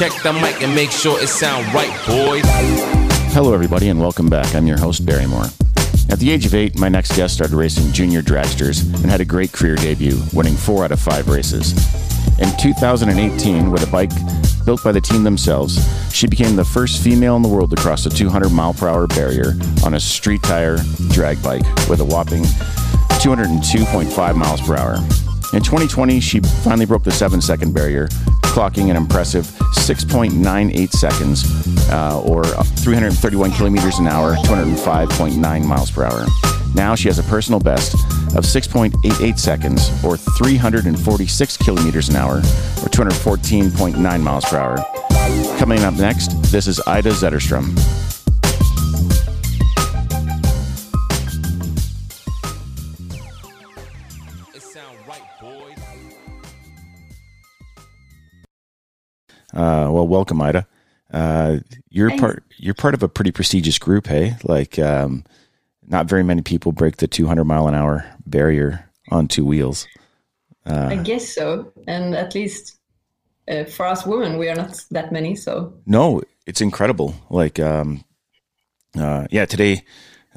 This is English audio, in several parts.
Check the mic and make sure it sound right, boys. Hello, everybody, and welcome back. I'm your host, Barry Moore. At the age of eight, my next guest started racing junior dragsters and had a great career debut, winning four out of five races. In 2018, with a bike built by the team themselves, she became the first female in the world to cross the 200 mile per hour barrier on a street tire drag bike with a whopping 202.5 miles per hour. In 2020, she finally broke the seven second barrier, clocking an impressive 6.98 seconds, uh, or 331 kilometers an hour, 205.9 miles per hour. Now she has a personal best of 6.88 seconds, or 346 kilometers an hour, or 214.9 miles per hour. Coming up next, this is Ida Zetterström. Uh, well, welcome, Ida. Uh, you're Thanks. part. You're part of a pretty prestigious group, hey? Like, um, not very many people break the 200 mile an hour barrier on two wheels. I guess so. And at least uh, for us women, we are not that many. So No, it's incredible. Like, um, uh, yeah, today,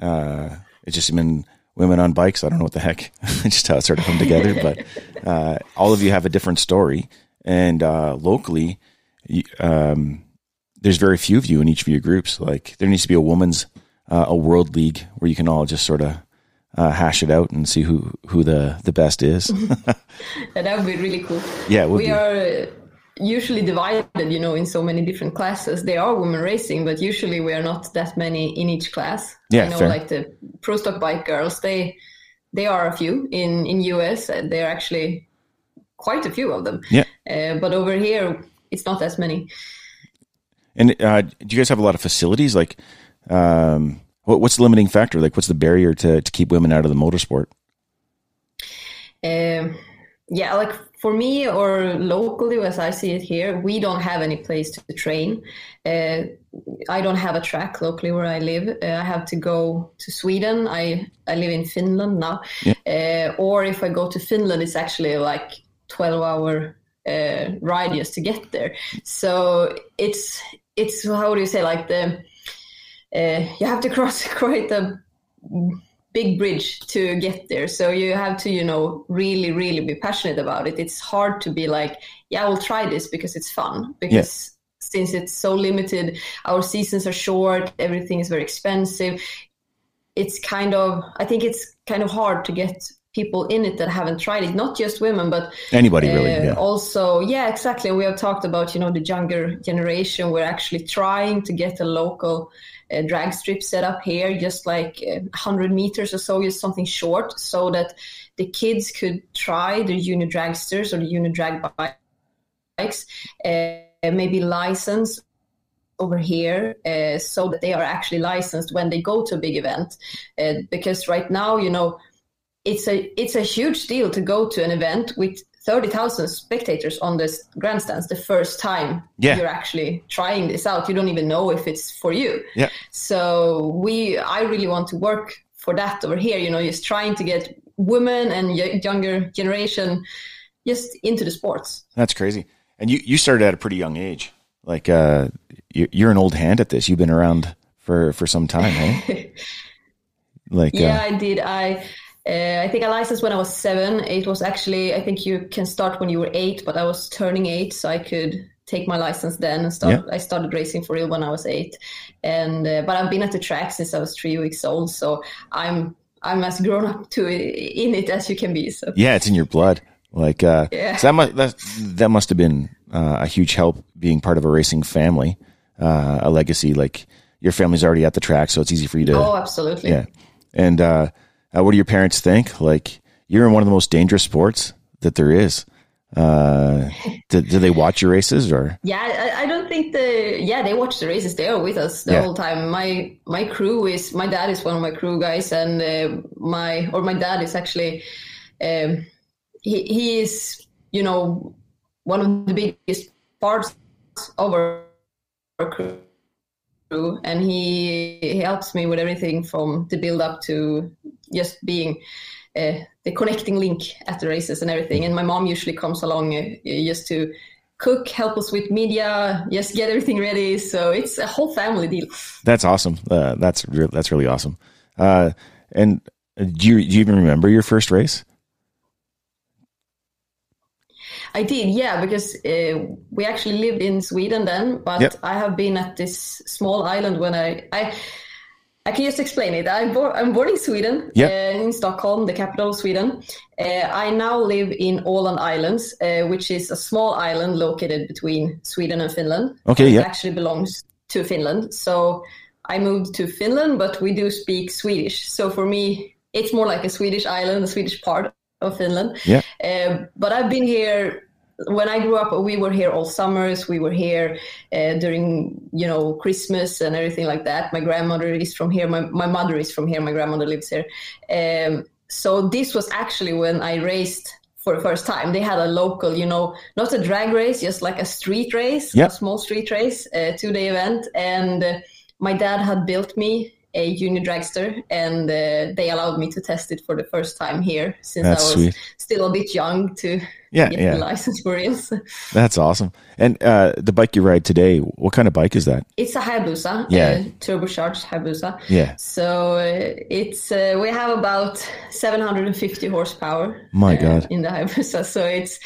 uh, it's just been women on bikes. I don't know what the heck, just how it started to come together. But uh, all of you have a different story, and uh, locally, um, there's very few of you in each of your groups. Like, there needs to be a woman's uh, a world league where you can all just sort of uh, hash it out and see who who the the best is. that would be really cool. yeah, we be. are uh, usually divided, you know, in so many different classes. There are women racing, but usually we are not that many in each class. Yeah, you know, fair. like the pro stock bike girls, they they are a few in in US. There are actually quite a few of them. Yeah. Uh, but over here, it's not as many. And uh, do you guys have a lot of facilities? Like, um, what, what's the limiting factor? Like, what's the barrier to, to keep women out of the motorsport? Um, yeah, like for me or locally, as I see it here, we don't have any place to train. Uh, I don't have a track locally where I live. Uh, I have to go to Sweden. I I live in Finland now, uh, or if I go to Finland, it's actually like twelve hour uh, ride just to get there. So it's it's how do you say like the uh, you have to cross quite a big bridge to get there. So you have to, you know, really, really be passionate about it. It's hard to be like, yeah, we'll try this because it's fun. Because since it's so limited, our seasons are short, everything is very expensive. It's kind of, I think it's kind of hard to get people in it that haven't tried it. Not just women, but Anybody really? uh, Yeah. Also, yeah, exactly. We have talked about, you know, the younger generation. We're actually trying to get a local uh, drag strip set up here, just like uh, 100 meters or so, just something short, so that the kids could try the junior dragsters or the junior drag bikes, uh, maybe license over here uh, so that they are actually licensed when they go to a big event. Uh, because right now, you know, it's a it's a huge deal to go to an event with 30,000 spectators on the grandstands the first time Yeah. you're actually trying this out. You don't even know if it's for you. Yeah. So we, I really want to work for that over here. You know, just trying to get women and y- younger generation just into the sports. That's crazy. And you, you started at a pretty young age. Like, uh, you, you're an old hand at this. You've been around for, for some time, hey? Like, Yeah, uh, I did. I uh, I think I licensed when I was seven. It was actually I think you can start when you were eight, but I was turning eight, so I could take my license then and start. I started racing for real when I was eight, and uh, but I've been at the track since I was three weeks old, so I'm I'm as grown up to in it as you can be. So yeah, it's in your blood. Like, uh, Yeah. so that must, that, that must have been, uh, a huge help being part of a racing family, uh, a legacy. Like, your family's already at the track, so it's easy for you to, oh, absolutely. Yeah. And uh, what do your parents think? Like, you're in one of the most dangerous sports that there is. Uh, do, do they watch your races or? Yeah, I, I don't think the yeah they watch the races. They are with us the Yeah. whole time. My my crew is my dad is one of my crew guys, and uh, my or my dad is actually um, he he is you know one of the biggest parts of our crew, and he he helps me with everything from the build up to just being uh, the connecting link at the races and everything. And my mom usually comes along uh, just to cook, help us with media, just get everything ready. So it's a whole family deal. That's awesome. Uh, that's re- that's really awesome. Uh, and do you, do you even remember your first race? I did, yeah, because uh, we actually lived in Sweden then, but Yep. I have been at this small island when I I. I can just explain it. I'm, born, I'm born in Sweden, Yep. uh, in Stockholm, the capital of Sweden. Uh, I now live in Åland Islands, uh, which is a small island located between Sweden and Finland. Okay, It yeah. actually belongs to Finland. So I moved to Finland, but we do speak Swedish. So for me, it's more like a Swedish island, a Swedish part of Finland. Yeah. Uh, but I've been here when I grew up. We were here all summers. We were here uh, during, you know, Christmas and everything like that. My grandmother is from here. My my mother is from here. My grandmother lives here. Um, so this was actually when I raced for the first time. They had a local, you know, not a drag race, just like a street race, Yeah. a small street race, a two-day event, and. Uh, my dad had built me a junior dragster and uh, they allowed me to test it for the first time here since That's I was sweet. still a bit young to Yeah, get yeah. the license for it. That's awesome. And uh, the bike you ride today, what kind of bike is that? It's a Hayabusa, Yeah. uh, turbocharged Hayabusa. Yeah. So uh, it's uh, we have about 750 horsepower. My uh, God. in the Hayabusa. So it's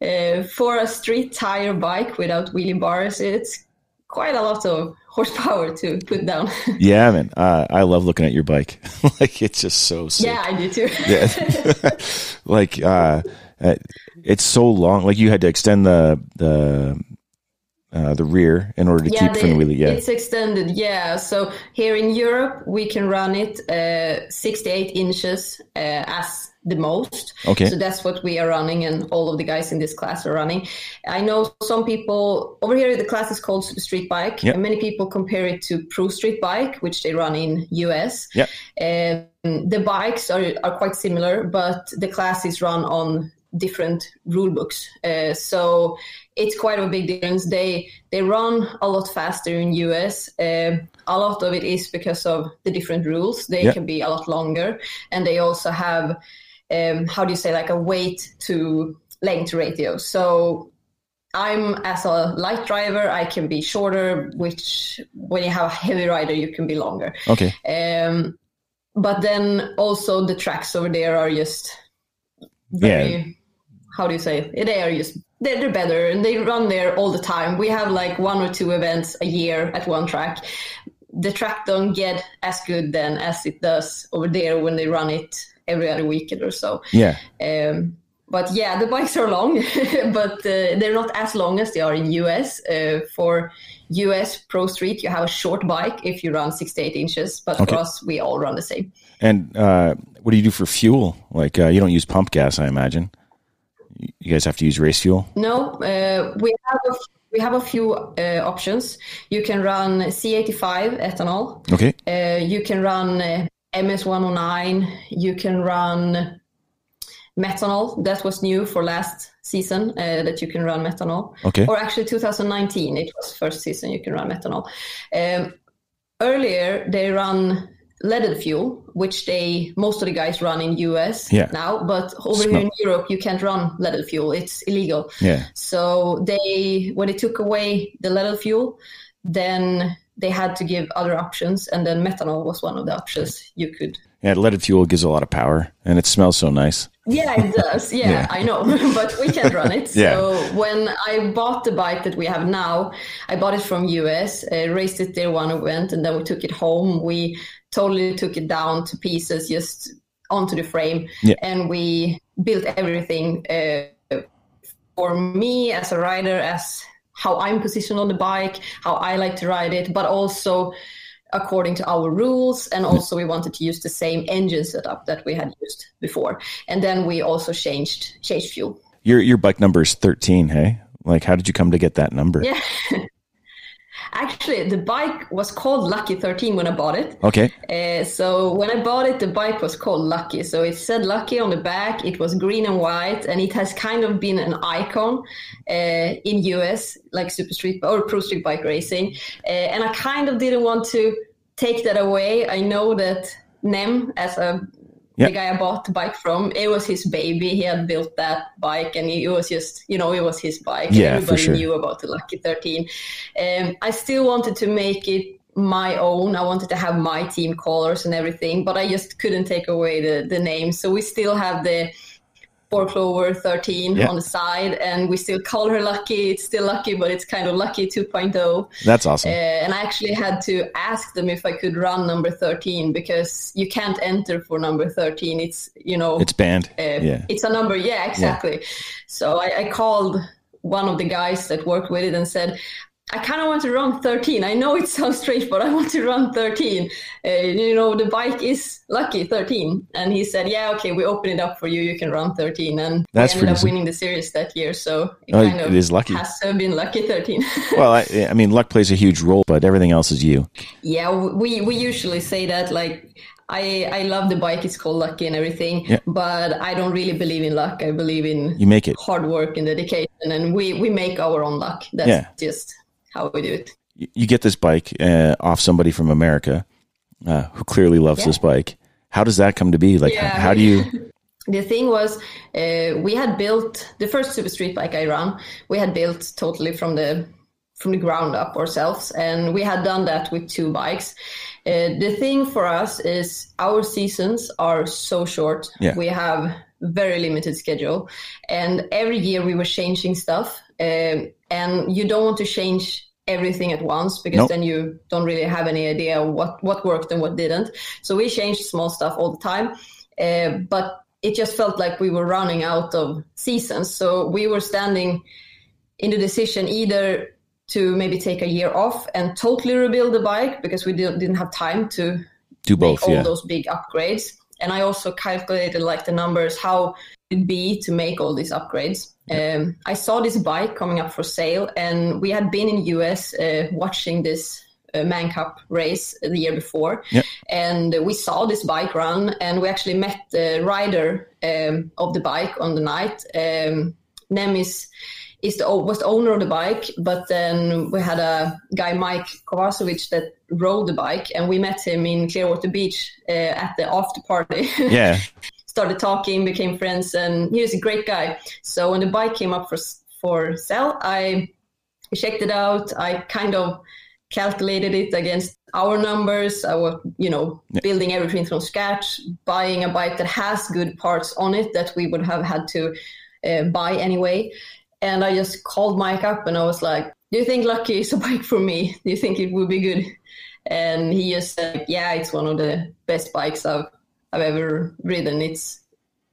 uh, for a street tire bike without wheelie bars. It's quite a lot of horsepower to put down. Yeah, man. Uh, I love looking at your bike. like it's just so sick. yeah, I do too. Yeah. like uh, it's so long. Like you had to extend the the uh, the rear in order to keep they- from the wheelie. Yeah. it's extended. Yeah, so here in Europe we can run it uh, 68 inches uh, as the most. Okay. So that's what we are running, and all of the guys in this class are running. I know some people over here. The class is called Street Bike, Yep. and many people compare it to Pro Street Bike, which they run in US. Yeah. Um, the bikes are, are quite similar, but the class is run on different rule books. Uh, so it's quite a big difference. They they run a lot faster in US. Uh, a lot of it is because of the different rules. They Yeah. can be a lot longer, and they also have um, how do you say like a weight to length ratio. So I'm as a light driver, I can be shorter, which when you have a heavy rider, you can be longer. okay. Um, but then also the tracks over there are just very, how do you say? it? They are just they're, they're better and they run there all the time. We have like one or two events a year at one track. The track don't get as good then as it does over there when they run it every other weekend or so. Yeah. Um, but yeah, the bikes are long, but uh, they're not as long as they are in US. Uh, for US Pro Street, you have a short bike if you run 68 inches, but Okay. for us, we all run the same. And uh, what do you do for fuel? Like uh, you don't use pump gas, I imagine. You guys have to use race fuel. No, uh, we have a, we have a few uh, options. You can run C85 ethanol. Okay. Uh, you can run uh, MS109. You can run methanol. That was new for last season uh, that you can run methanol. Okay. Or actually 2019, it was first season you can run methanol. Um, earlier they run leaded fuel, which they most of the guys run in US Yeah. now, but over Smart. here in Europe you can't run leaded fuel. It's illegal. Yeah. So they when they took away the leaded fuel, then they had to give other options, and then methanol was one of the options you could. Yeah. Leaded fuel gives a lot of power, and it smells so nice. Yeah, it does. Yeah, Yeah. I know, but we can't run it. Yeah. So when I bought the bike that we have now, I bought it from US, uh, raced it there one event, and then we took it home. We totally took it down to pieces, just onto the frame, Yeah. and we built everything uh, for me as a rider, as how I'm positioned on the bike, how I like to ride it, but also according to our rules. And also, we wanted to use the same engine setup that we had used before. And then we also changed changed fuel. Your your bike number is thirteen. Hey, like how did you come to get that number? Yeah. Actually, the bike was called Lucky 13 when I bought it. Okay. Uh, so when I bought it, the bike was called Lucky. So it said Lucky on the back. It was green and white, and it has kind of been an icon uh, in US, like Super Street or Pro Street Bike racing. Uh, and I kind of didn't want to take that away. I know that Nem, as a The guy I bought the bike from, it was his baby. He had built that bike, and it was just, you know, it was his bike. Yeah, Everybody sure. knew about the Lucky 13. Um, I still wanted to make it my own. I wanted to have my team colors and everything, but I just couldn't take away the, the name. So we still have the Clover 13 Yeah. on the side, and we still call her Lucky. It's still Lucky, but it's kind of Lucky 2.0. That's awesome. Uh, and I actually had to ask them if I could run number 13 because you can't enter for number 13. It's, you know, it's banned. uh, yeah. it's a number. Yeah, exactly. So I, I called one of the guys that worked with it and said, I kind of want to run 13. I know it sounds strange, but I want to run 13. Uh, you know, the bike is lucky 13. And he said, Yeah, okay, we open it up for you. You can run 13. And That's we ended up sick. winning the series that year. So it Oh, kind of it is lucky. has to have been lucky 13. Well, I, I mean, luck plays a huge role, but everything else is you. Yeah, we we usually say that like I I love the bike. It's called lucky and everything, Yeah. but I don't really believe in luck. I believe in You make it. hard work and dedication, and we we make our own luck. That's Yeah. just how we do it. You- get this bike uh, off somebody from America uh, who clearly loves this bike. How does that come to be? Like, Yeah. how, how do you? The thing was, uh, we had built the first super street bike I ran. We had built totally from the from the ground up ourselves, and we had done that with two bikes. Uh, the thing for us is our seasons are so short. Yeah. We have very limited schedule, and every year we were changing stuff. Um, and you don't want to change everything at once because Nope. then you don't really have any idea what what worked and what didn't. So we changed small stuff all the time, uh, but it just felt like we were running out of seasons. So we were standing in the decision either to maybe take a year off and totally rebuild the bike because we didn't, didn't have time to Do make both, all yeah. those big upgrades. And I also calculated like the numbers, how be to make all these upgrades. Um, I saw this bike coming up for sale, and we had been in US uh, watching this uh, Man Cup race the year before, Yep. and we saw this bike run, and we actually met the rider um, of the bike on the night. Um, Nem is is the was the owner of the bike, but then we had a guy Mike Kovacevic that rode the bike, and we met him in Clearwater Beach uh, at the after party. Yeah. Started talking, became friends, and he was a great guy. So when the bike came up for for sale, I checked it out. I kind of calculated it against our numbers. I was, you know, building everything from scratch, buying a bike that has good parts on it that we would have had to uh, buy anyway. And I just called Mike up and I was like, "Do you think Lucky is a bike for me? Do you think it would be good?" And he just said, "Yeah, it's one of the best bikes I've I've ever ridden. It's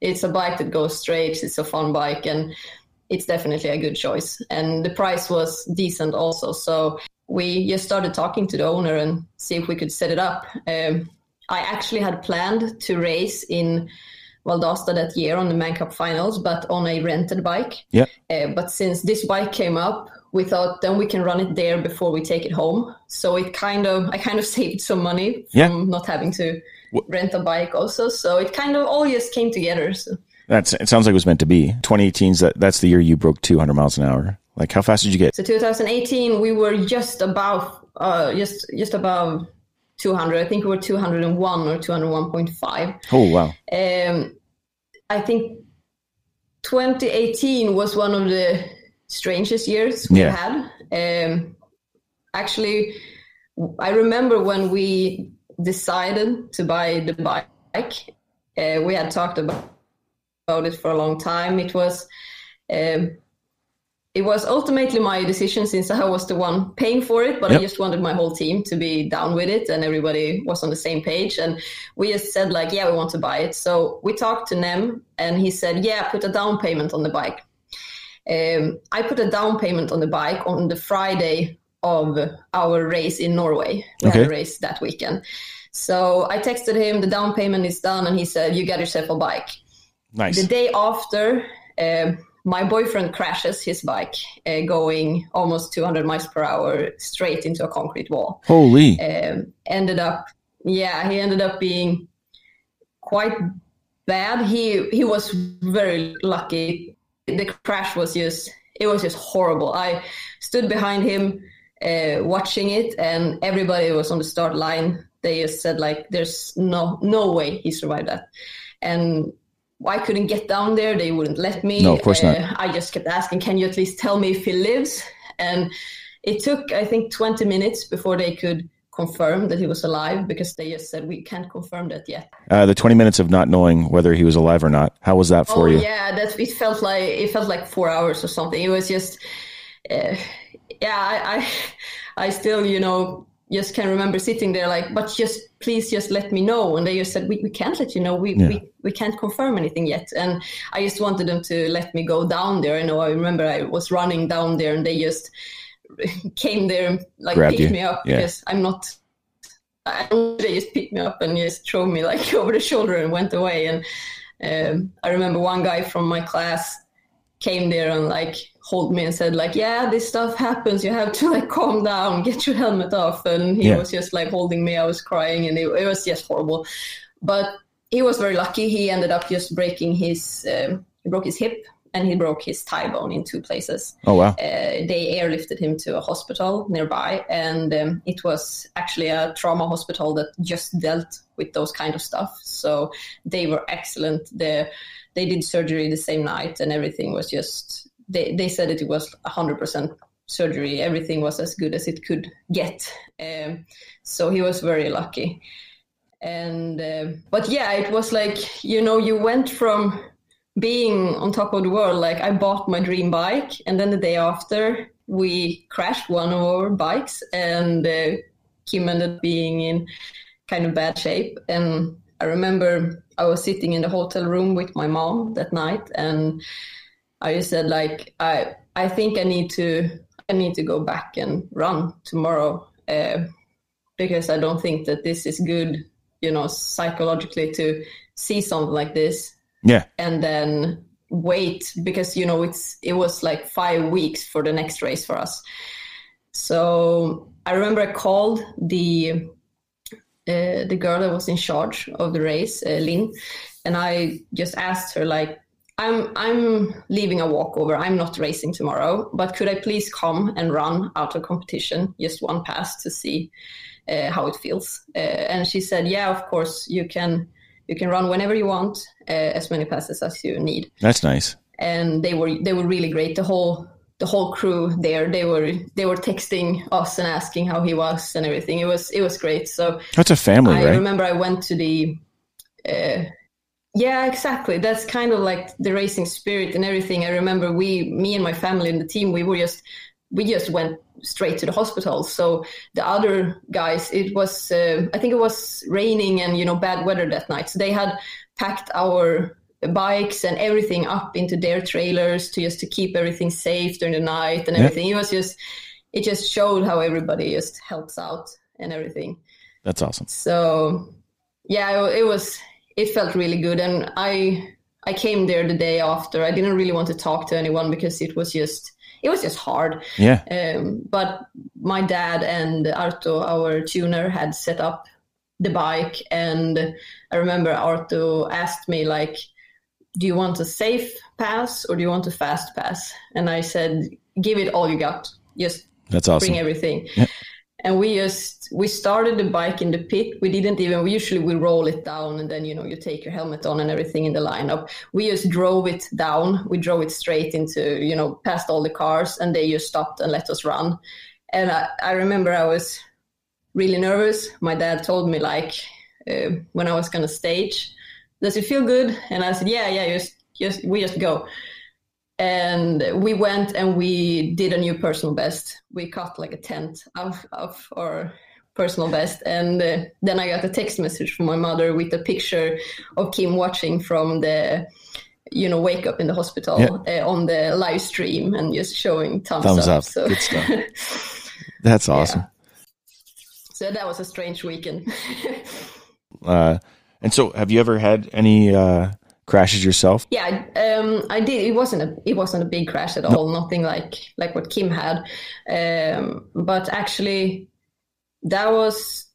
it's a bike that goes straight. It's a fun bike, and it's definitely a good choice. And the price was decent also. So we just started talking to the owner and see if we could set it up. Um, I actually had planned to race in Valdosta that year on the Man Cup finals, but on a rented bike. Yeah. Uh, but since this bike came up, we thought then we can run it there before we take it home. So it kind of, I kind of saved some money from Yeah. not having to rent a bike also. So it kind of all just came together. So. That's. It sounds like it was meant to be. 2018's that. That's the year you broke 200 miles an hour. Like, how fast did you get? So 2018, we were just above, uh, just just above 200. I think we were 201 or 201.5. Oh wow. Um, I think 2018 was one of the strangest years we Yeah. had. Um, actually, I remember when we decided to buy the bike. Uh, we had talked about about it for a long time. It was. Um, it was ultimately my decision since I was the one paying for it, but Yep. I just wanted my whole team to be down with it and everybody was on the same page. And we just said like, yeah, we want to buy it. So we talked to Nem and he said, yeah, put a down payment on the bike. Um, I put a down payment on the bike on the Friday of our race in Norway. We had a race that weekend. So I texted him, the down payment is done. And he said, you got yourself a bike. Nice. The day after, um my boyfriend crashes his bike uh, going almost 200 miles per hour straight into a concrete wall. Holy. Um, ended up, yeah, he ended up being quite bad. He he was very lucky. The crash was just it was just horrible. I stood behind him uh, watching it, and everybody was on the start line. They just said like, "There's no no way he survived that." and I couldn't get down there. They wouldn't let me. No, of course not. I just kept asking, "Can you at least tell me if he lives?" And it took, I think, 20 minutes before they could confirm that he was alive because they just said we can't confirm that yet. Uh, the 20 minutes of not knowing whether he was alive or not. How was that for oh, you? Yeah, that it felt like it felt like four hours or something. It was just, uh, yeah, I, I, I still, you know, just can remember sitting there like, but just please just let me know. And they just said, we, we can't let you know. We, Yeah. we, we can't confirm anything yet. And I just wanted them to let me go down there. I know I remember I was running down there and they just came there and like Grabbed picked you. me up Yeah. because I'm not, I don't, they just picked me up and just threw me like over the shoulder and went away. And um, I remember one guy from my class came there and like hold me and said like yeah this stuff happens you have to like calm down get your helmet off and he Yeah. was just like holding me i was crying and it, it was just horrible but he was very lucky he ended up just breaking his um, he broke his hip and he broke his thigh bone in two places Oh, wow. uh, they airlifted him to a hospital nearby, and um, it was actually a trauma hospital that just dealt with those kind of stuff. So they were excellent. They they did surgery the same night, and everything was just. They they said that it was hundred percent surgery. Everything was as good as it could get. Um, so he was very lucky. And um but yeah, it was like you know you went from being on top of the world, like I bought my dream bike, and then the day after we crashed one of our bikes, and uh, Kim ended up being in kind of bad shape. And I remember I was sitting in the hotel room with my mom that night, and I just said like I I think I need to I need to go back and run tomorrow uh, because I don't think that this is good, you know, psychologically to see something like this Yeah. and then wait because you know it's it was like five weeks for the next race for us so i remember i called the uh, the girl that was in charge of the race uh, lynn and i just asked her like i'm i'm leaving a walkover. I'm not racing tomorrow but could i please come and run out of competition just one pass to see uh, how it feels? Uh, and she said yeah of course you can you can run whenever you want uh, as many passes as you need. That's nice. and they were they were really great. The whole the whole crew there they were they were texting us and asking how he was and everything. It was it was great. So That's a family, i right? remember i went to the uh, yeah exactly. That's kind of like the racing spirit and everything. I remember we me and my family and the team we were just we just went straight to the hospital. So the other guys it was uh, i think it was raining and you know bad weather that night. So they had packed our bikes and everything up into their trailers to just to keep everything safe during the night and everything. It was just it just showed how everybody just helps out and everything. That's awesome. so yeah it, it was it felt really good and i i came there the day after i didn't really want to talk to anyone because it was just it was just hard Yeah. um, but my dad and arto our tuner had set up the bike and i remember arto asked me like do you want a safe pass or do you want a fast pass and i said give it all you got just That's awesome. bring everything. Yeah. And we just we started the bike in the pit. We didn't even. We usually we roll it down, and then you know you take your helmet on and everything in the lineup. We just drove it down. We drove it straight into you know past all the cars, and they just stopped and let us run. And I, I remember I was really nervous. My dad told me like uh, when I was gonna stage, does it feel good? And I said, yeah, yeah, just just we just go and we went and we did a new personal best. We cut like a tenth of, of our personal best. And uh, then I got a text message from my mother with a picture of Kim watching from the, you know, wake up in the hospital uh, on the live stream and just showing thumbs, Thumbs up. up. So, Good stuff. That's awesome. so that was a strange weekend. Uh, and so, have you ever had any uh, crashes yourself? Yeah, um, I did. It wasn't a it wasn't a big crash at all. Nothing like like what Kim had. Um, but actually, that was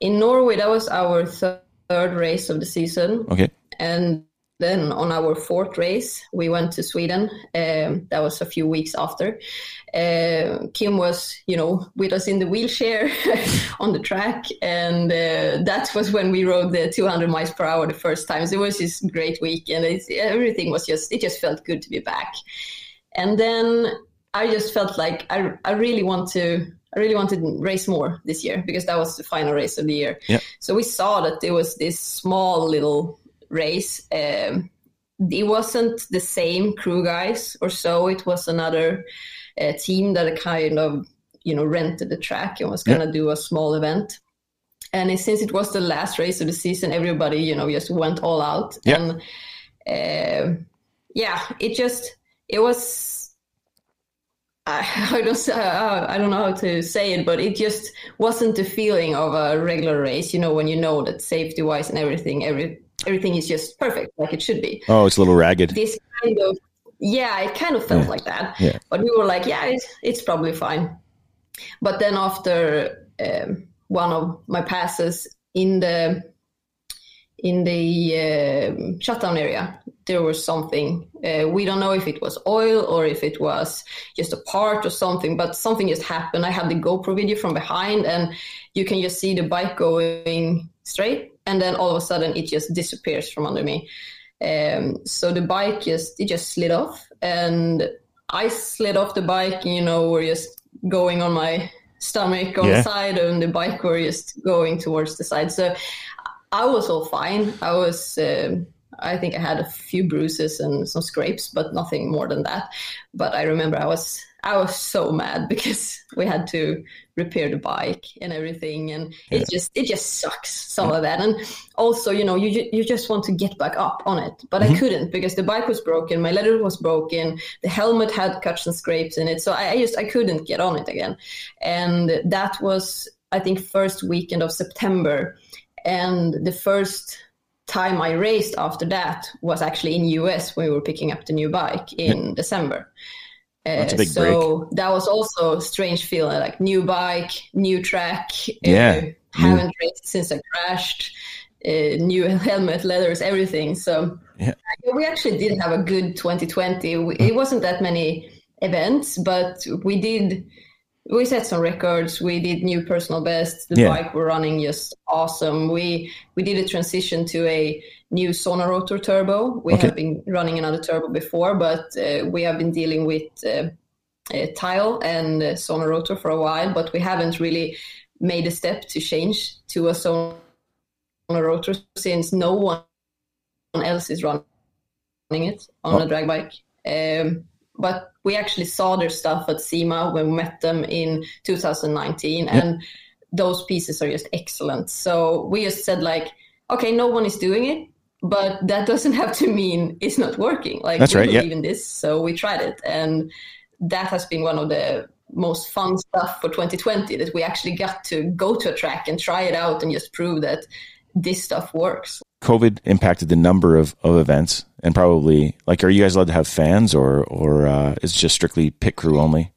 in Norway. That was our third race of the season, Okay. and then on our fourth race, we went to Sweden. Um, that was a few weeks after. Uh, Kim was, you know, with us in the wheelchair on the track, and uh, that was when we rode the 200 miles per hour the first time. So it was this great week, and everything was just it just felt good to be back. And then I just felt like I I really want to I really wanted to race more this year because that was the final race of the year. Yeah. So we saw that there was this small little race. Um, it wasn't the same crew guys or so. It was another uh, team that kind of you know rented the track and was going to yeah. do a small event. And it, since it was the last race of the season, everybody you know just went all out. Yeah. And uh, yeah, it just it was. I, I don't I don't know how to say it, but it just wasn't the feeling of a regular race. You know, when you know that safety wise and everything, every everything is just perfect like it should be. Oh, it's a little ragged. This kind of yeah, it kind of felt Yeah. like that. Yeah. But we were like, yeah, it's, it's probably fine. But then after um, one of my passes in the in the um shutdown area, there was something. Uh, we don't know if it was oil or if it was just a part or something, but something just happened. I had the GoPro video from behind, and you can just see the bike going straight, and then all of a sudden it just disappears from under me. Um, so the bike just it just slid off, and I slid off the bike. You know, we're just going on my stomach on Yeah. the side, and the bike were just going towards the side. So I was all fine. I was. Um, I think I had a few bruises and some scrapes, but nothing more than that. But I remember I was I was so mad because we had to repair the bike and everything, and it just it just sucks some of that. And also, you know, you you just want to get back up on it, but I mm-hmm. couldn't because the bike was broken, my leather was broken, the helmet had cuts and scrapes in it, so I, I just I couldn't get on it again. And that was I think first weekend of September, and the first time I raced after that was actually in US when we were picking up the new bike in December. Uh, That's a big so that was also a strange feeling, like new bike, new track. Yeah. Uh, haven't raced since I crashed. Uh, new helmet, leathers, everything. So Yeah. yeah, we actually did have a good 2020. We, it wasn't that many events, but we did. We set some records. We did new personal bests. The Yeah. bike were running just awesome. We we did a transition to a new Xona Rotor turbo. We Okay. have been running another turbo before, but uh, we have been dealing with uh, uh, TiAL and uh, Xona Rotor for a while, but we haven't really made a step to change to a Xona Rotor since no one else is running it on Oh. a drag bike. Um, but we actually saw their stuff at SEMA when we met them in 2019, and those pieces are just excellent. So we just said like, okay, no one is doing it, but that doesn't have to mean it's not working. Like That's we right, believe in this, so we tried it, and that has been one of the most fun stuff for 2020 that we actually got to go to a track and try it out and just prove that this stuff works. COVID impacted the number of, of events and probably like are you guys allowed to have fans or or uh, is it just strictly pit crew only?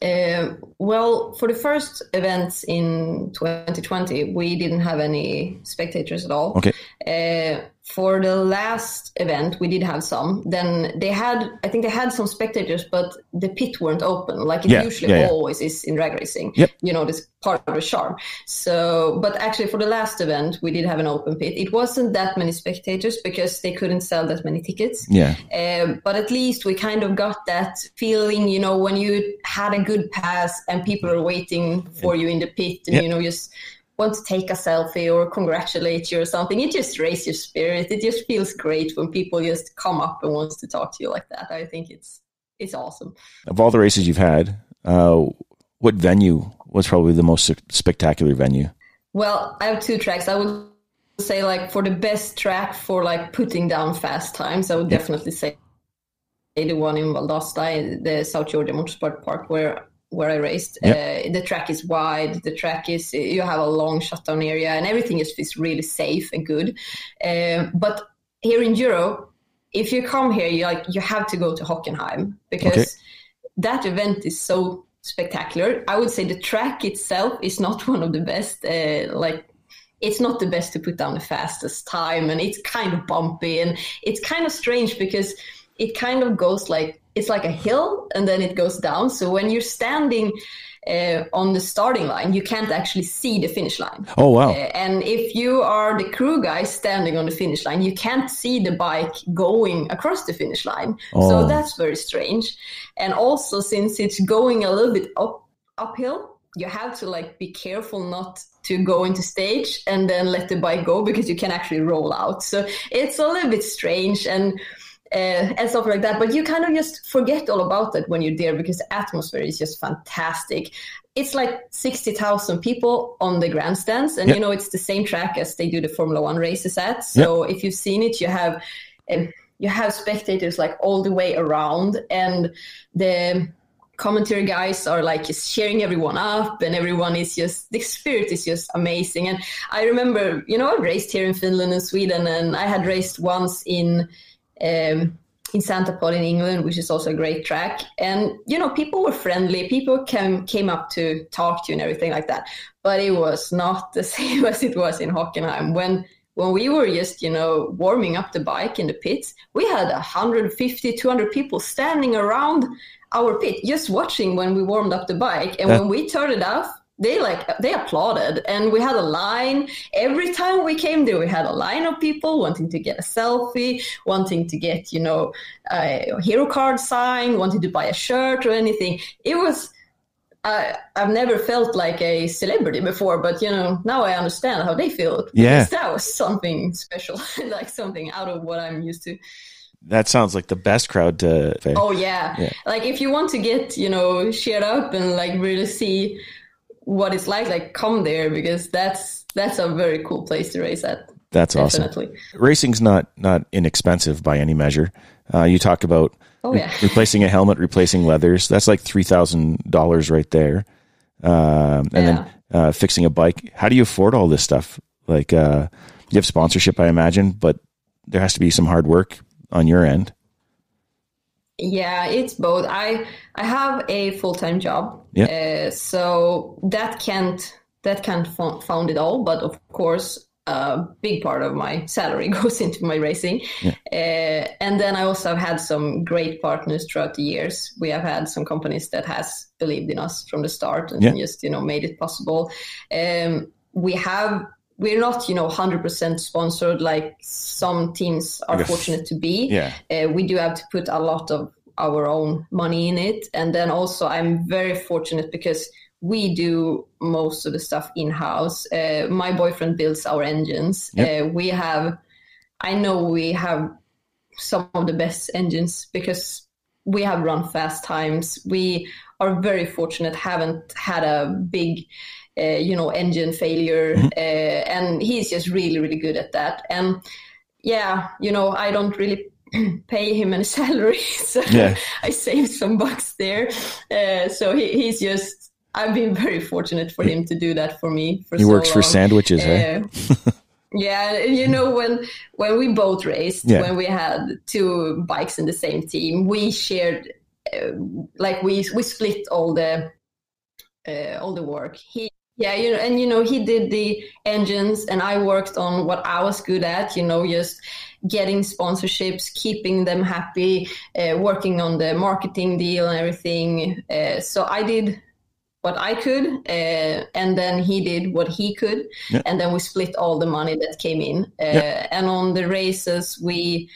Uh, well, for the first events in 2020, we didn't have any spectators at all. Okay. Uh, for the last event, we did have some. Then they had, I think they had some spectators, but the pit weren't open, like it Yeah, usually yeah, yeah. always is in drag racing. Yep. You know, this part of the charm. So, but actually, for the last event, we did have an open pit. It wasn't that many spectators because they couldn't sell that many tickets. Yeah. Um, but at least we kind of got that feeling, you know, when you had a good pass and people are waiting for you in the pit and, Yeah. you know, just want to take a selfie or congratulate you or something. It just raises your spirit. It just feels great when people just come up and wants to talk to you like that. I think it's it's awesome. Of all the races you've had, uh, what venue was probably the most spectacular venue? Well, I have two tracks. I would say like for the best track for like putting down fast times, I would definitely say the one in Valdosta, the South Georgia Motorsport Park, where where I raced. Uh, the track is wide. The track is you have a long shutdown area, and everything is, is really safe and good. Um, but here in Europe, if you come here, you like you have to go to Hockenheim because Okay. that event is so spectacular. I would say the track itself is not one of the best. Uh, like it's not the best to put down the fastest time and it's kind of bumpy and it's kind of strange because it kind of goes like it's like a hill and then it goes down so when you're standing uh, on the starting line, you can't actually see the finish line. Oh wow! Uh, and if you are the crew guy standing on the finish line, you can't see the bike going across the finish line. Oh. So that's very strange. And also, since it's going a little bit up uphill, you have to like be careful not to go into stage and then let the bike go because you can actually roll out. So it's a little bit strange and uh, and stuff like that. But you kind of just forget all about that when you're there because the atmosphere is just fantastic. It's like 60,000 people on the grandstands, and Yep. you know, it's the same track as they do the Formula One races at. So if you've seen it, you have. Um, you have spectators like all the way around, and the commentary guys are like just cheering everyone up and everyone is just the spirit is just amazing and i remember you know i raced here in finland and sweden and i had raced once in um, in Santa Pod in England, which is also a great track. And you know, people were friendly. People came came up to talk to you and everything like that. But it was not the same as it was in Hockenheim when. When we were just, you know, warming up the bike in the pits, we had 150, 200 people standing around our pit just watching when we warmed up the bike. And That- when we turned it off, they like they applauded and we had a line every time we came there we had a line of people wanting to get a selfie wanting to get you know a hero card sign wanting to buy a shirt or anything it was I, I've never felt like a celebrity before, but you know now I understand how they feel. Yeah. that was something special, like something out of what I'm used to. That sounds like the best crowd to. Face. Oh yeah. Yeah. Like if you want to get, you know, cheered up and like really see what it's like, like come there because that's that's a very cool place to race at. That's awesome. Definitely. Racing's not not inexpensive by any measure. Uh, you talk about Oh yeah. replacing a helmet, replacing leathers. That's like three thousand dollars right there. Um, and then uh, fixing a bike. How do you afford all this stuff? Like uh, you have sponsorship, I imagine, but there has to be some hard work on your end. Yeah, it's both. I I have a full time job, Yeah. uh, so that can't that can't fo- found it all. But of course, a big part of my salary goes into my racing, uh, and then I also have had some great partners throughout the years. We have had some companies that has believed in us from the start and Yeah. just you know made it possible. Um, we have. We're not, you know, 100% sponsored like some teams are fortunate to be. Yeah. uh, we do have to put a lot of our own money in it. And then also i'm very fortunate because we do most of the stuff in house uh, my boyfriend builds our engines. Yep. uh, we have i know we have some of the best engines because we have run fast times. We are very fortunate haven't had a big uh, you know engine failure uh, and he's just really really good at that and yeah you know i don't really pay him any salary so Yeah. i saved some bucks there uh, so he, he's just i've been very fortunate for him to do that for me for He so works for long. sandwiches, eh? Uh, yeah, and you know when when we both raced, Yeah. when we had two bikes in the same team, we shared uh, like we we split all the uh, all the work. He yeah, you know, and you know he did the engines, and I worked on what I was good at. You know, just getting sponsorships, keeping them happy, uh, working on the marketing deal and everything. Uh, so I did what I could, uh, and then he did what he could, Yeah. and then we split all the money that came in. Uh, Yeah. And on the races, we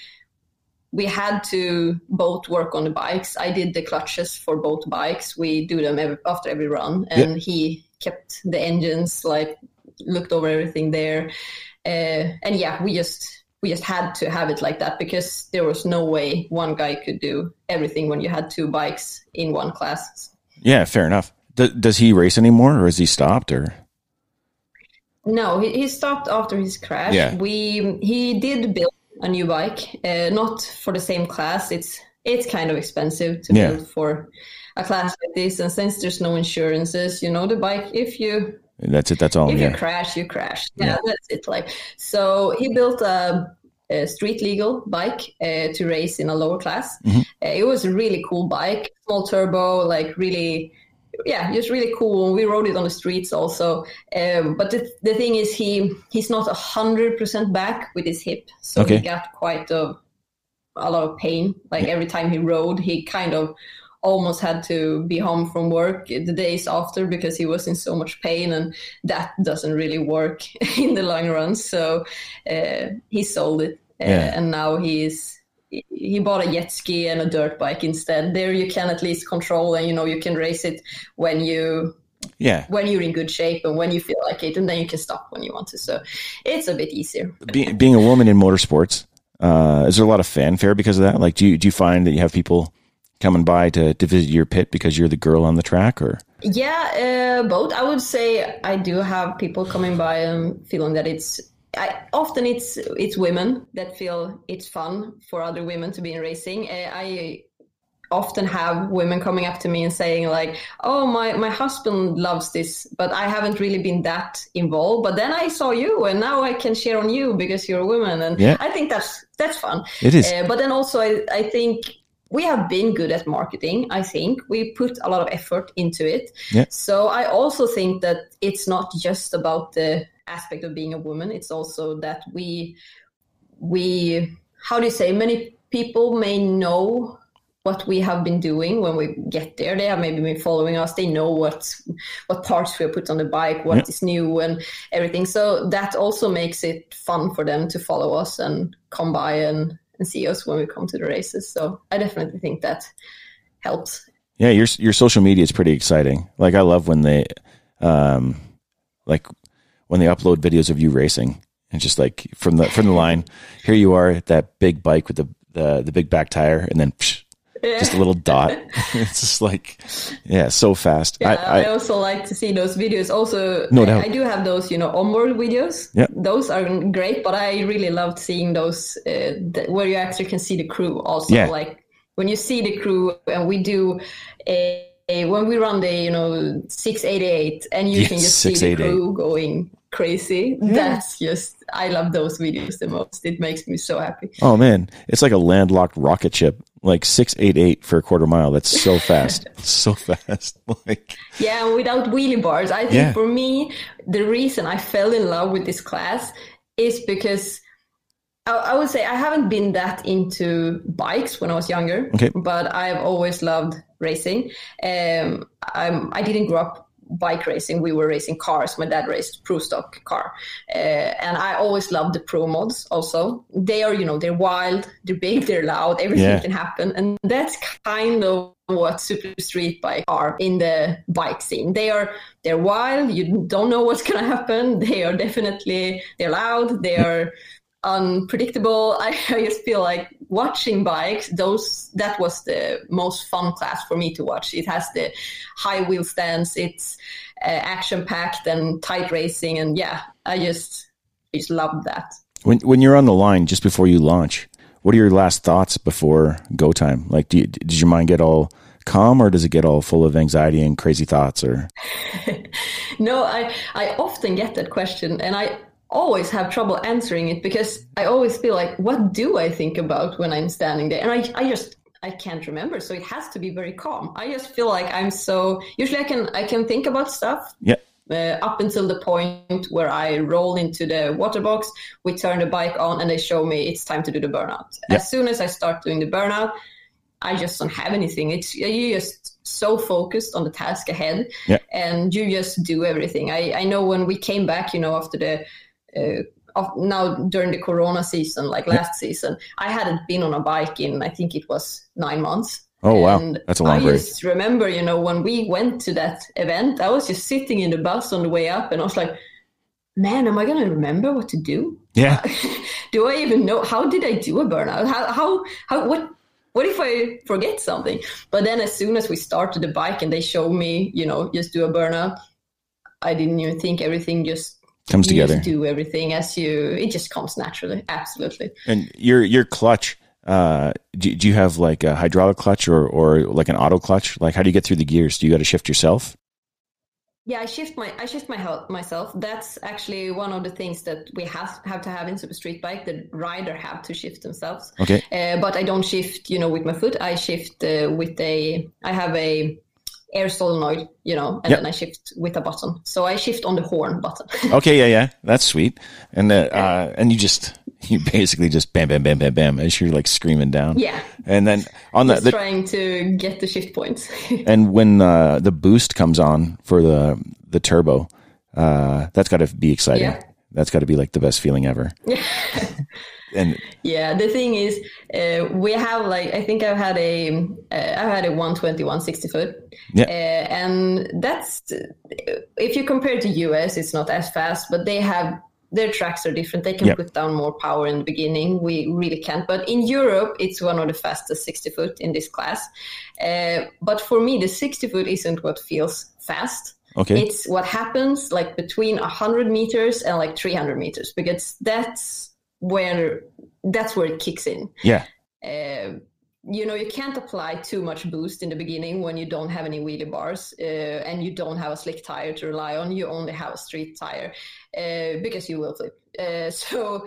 we had to both work on the bikes. I did the clutches for both bikes. We do them every, after every run, and he kept the engines, like looked over everything there. Uh, and yeah, we just we just had to have it like that because there was no way one guy could do everything when you had two bikes in one class. Yeah, fair enough. D- does he race anymore, or has he stopped? Or No, he, he stopped after his crash. Yeah. We he did build a new bike, uh, not for the same class. It's it's kind of expensive to Yeah. build for a class like this, and since there's no insurances, you know, the bike if you that's it? That's all. if you crash, you crash. Yeah. Yeah, that's it. Like so, he built a, a street legal bike uh, to race in a lower class. Mhm. Uh, it was a really cool bike, small turbo, like really yeah, just really cool. We rode it on the streets also. Um, but the, the thing is, he he's not a hundred percent back with his hip, so Okay. he got quite a a lot of pain. Like every time he rode, he kind of almost had to be home from work the days after because he was in so much pain, and that doesn't really work in the long run. So uh, he sold it, uh, Yeah. and now he's he bought a jet ski and a dirt bike instead. There you can at least control, and you know you can race it when you Yeah. when you're in good shape and when you feel like it, and then you can stop when you want to. So it's a bit easier. Be, being a woman in motorsports, uh, is there a lot of fanfare because of that? Like, do you, do you find that you have people coming by to, to visit your pit because you're the girl on the track or? Yeah, uh, both. I would say I do have people coming by and feeling that it's. I, often it's it's women that feel it's fun for other women to be in racing. Uh, I often have women coming up to me and saying like, "Oh, my my husband loves this, but I haven't really been that involved. But then I saw you, and now I can share on you because you're a woman." And Yeah. I think that's that's fun. It is. Uh, but then also, I, I think we have been good at marketing. I think we put a lot of effort into it. Yeah. So I also think that it's not just about the aspect of being a woman. It's also that we we how do you say many people may know what we have been doing when we get there. They have maybe been following us. They know what what parts we have put on the bike, what is new, and everything. So that also makes it fun for them to follow us and come by and, and see us when we come to the races. So I definitely think that helps. Yeah, your your social media is pretty exciting. Like I love when they, um, like when they upload videos of you racing and just like from the from the line, here you are at that big bike with the the, the big back tire, and then psh, just a little dot. it's just like, yeah, so fast. Yeah, I, I, I also like to see those videos. Also, No I, doubt. I do have those, you know, onboard videos. Yeah. those are great. But I really loved seeing those uh, th- where you actually can see the crew. Also, Yeah. like when you see the crew, and we do a, a when we run the, you know, six eighty eight, and you Yes, can just see the 688. crew going crazy. That's just I love those videos the most. It makes me so happy. oh man, it's like a landlocked rocket ship, like six eight eight for a quarter mile. That's so fast, so fast. Like, Yeah, without wheelie bars. I think Yeah. for me, the reason I fell in love with this class is because I, I would say I haven't been that into bikes when I was younger, Okay. but I've always loved racing. Um, I'm, I didn't grow up bike racing. We were racing cars. My dad raced pro stock car, uh, and I always loved the pro mods. Also, they are you know they're wild, they're big, they're loud, everything Yeah. can happen, and that's kind of what super street bike are in the bike scene. They are they're wild. You don't know what's gonna happen. They are definitely they're loud. They are unpredictable. I, I just feel like watching bikes. Those that was the most fun class for me to watch. It has the high wheel stance. It's uh, action packed and tight racing, and yeah, I just just love that. when when you're on the line just before you launch, what are your last thoughts before go time? Like, do you, does your mind get all calm, or does it get all full of anxiety and crazy thoughts? Or No, I I often get that question, and I always have trouble answering it because I always feel like, what do I think about when I'm standing there? And I I just I can't remember, so it has to be very calm. I just feel like I'm so usually I can I can think about stuff yeah, uh, up until the point where I roll into the water box. We turn the bike on, and they show me it's time to do the burnout. Yeah. As soon as I start doing the burnout, I just don't have anything. It's you just so focused on the task ahead, Yeah. and you just do everything. I I know when we came back, you know, after the. Uh, now during the corona season like last season i hadn't been on a bike in i think it was nine months Oh, wow. And That's a long I break. just remember, you know, when we went to that event, I was just sitting in the bus on the way up and I was like, man, am I going to remember what to do? yeah, Do I even know? How did I do a burnout? How, how, how, what, what if I forget something? But then as soon as we started the bike and they showed me, you know, just do a burnout, I didn't even think everything just comes you together. Just do everything as you, it just comes naturally. Absolutely. And your your clutch, uh, do, do you have like a hydraulic clutch or or like an auto clutch? Like, how do you get through the gears? Do you got to shift yourself? Yeah, I shift my I shift my health myself. That's actually one of the things that we have have to have in super street bike. The rider have to shift themselves. Okay. Uh, but I don't shift, you know, with my foot. I shift uh, with a. I have a air solenoid, you know, and Yep. then I shift with a button. So I shift on the horn button. Okay, yeah, yeah, that's sweet. And uh, uh, and you just you basically just bam, bam, bam, bam, bam as you're like screaming down. yeah, And then on the, just the trying to get the shift points. and when uh, the boost comes on for the the turbo, uh, that's got to be exciting. Yeah. That's got to be like the best feeling ever. and Yeah, the thing is, uh, we have like I think I've had a uh, I've had a 121 60 foot, Yeah. uh, and that's if you compare to US, it's not as fast, but they have their tracks are different. They can Yeah. put down more power in the beginning. We really can't. But in Europe, it's one of the fastest 60 foot in this class. Uh, but for me, the 60 foot isn't what feels fast. okay, It's what happens like between 100 meters and like 300 meters because that's where that's where it kicks in. yeah, Uh, you know, you can't apply too much boost in the beginning when you don't have any wheelie bars uh, and you don't have a slick tire to rely on. You only have a street tire uh, because you will flip. Uh, so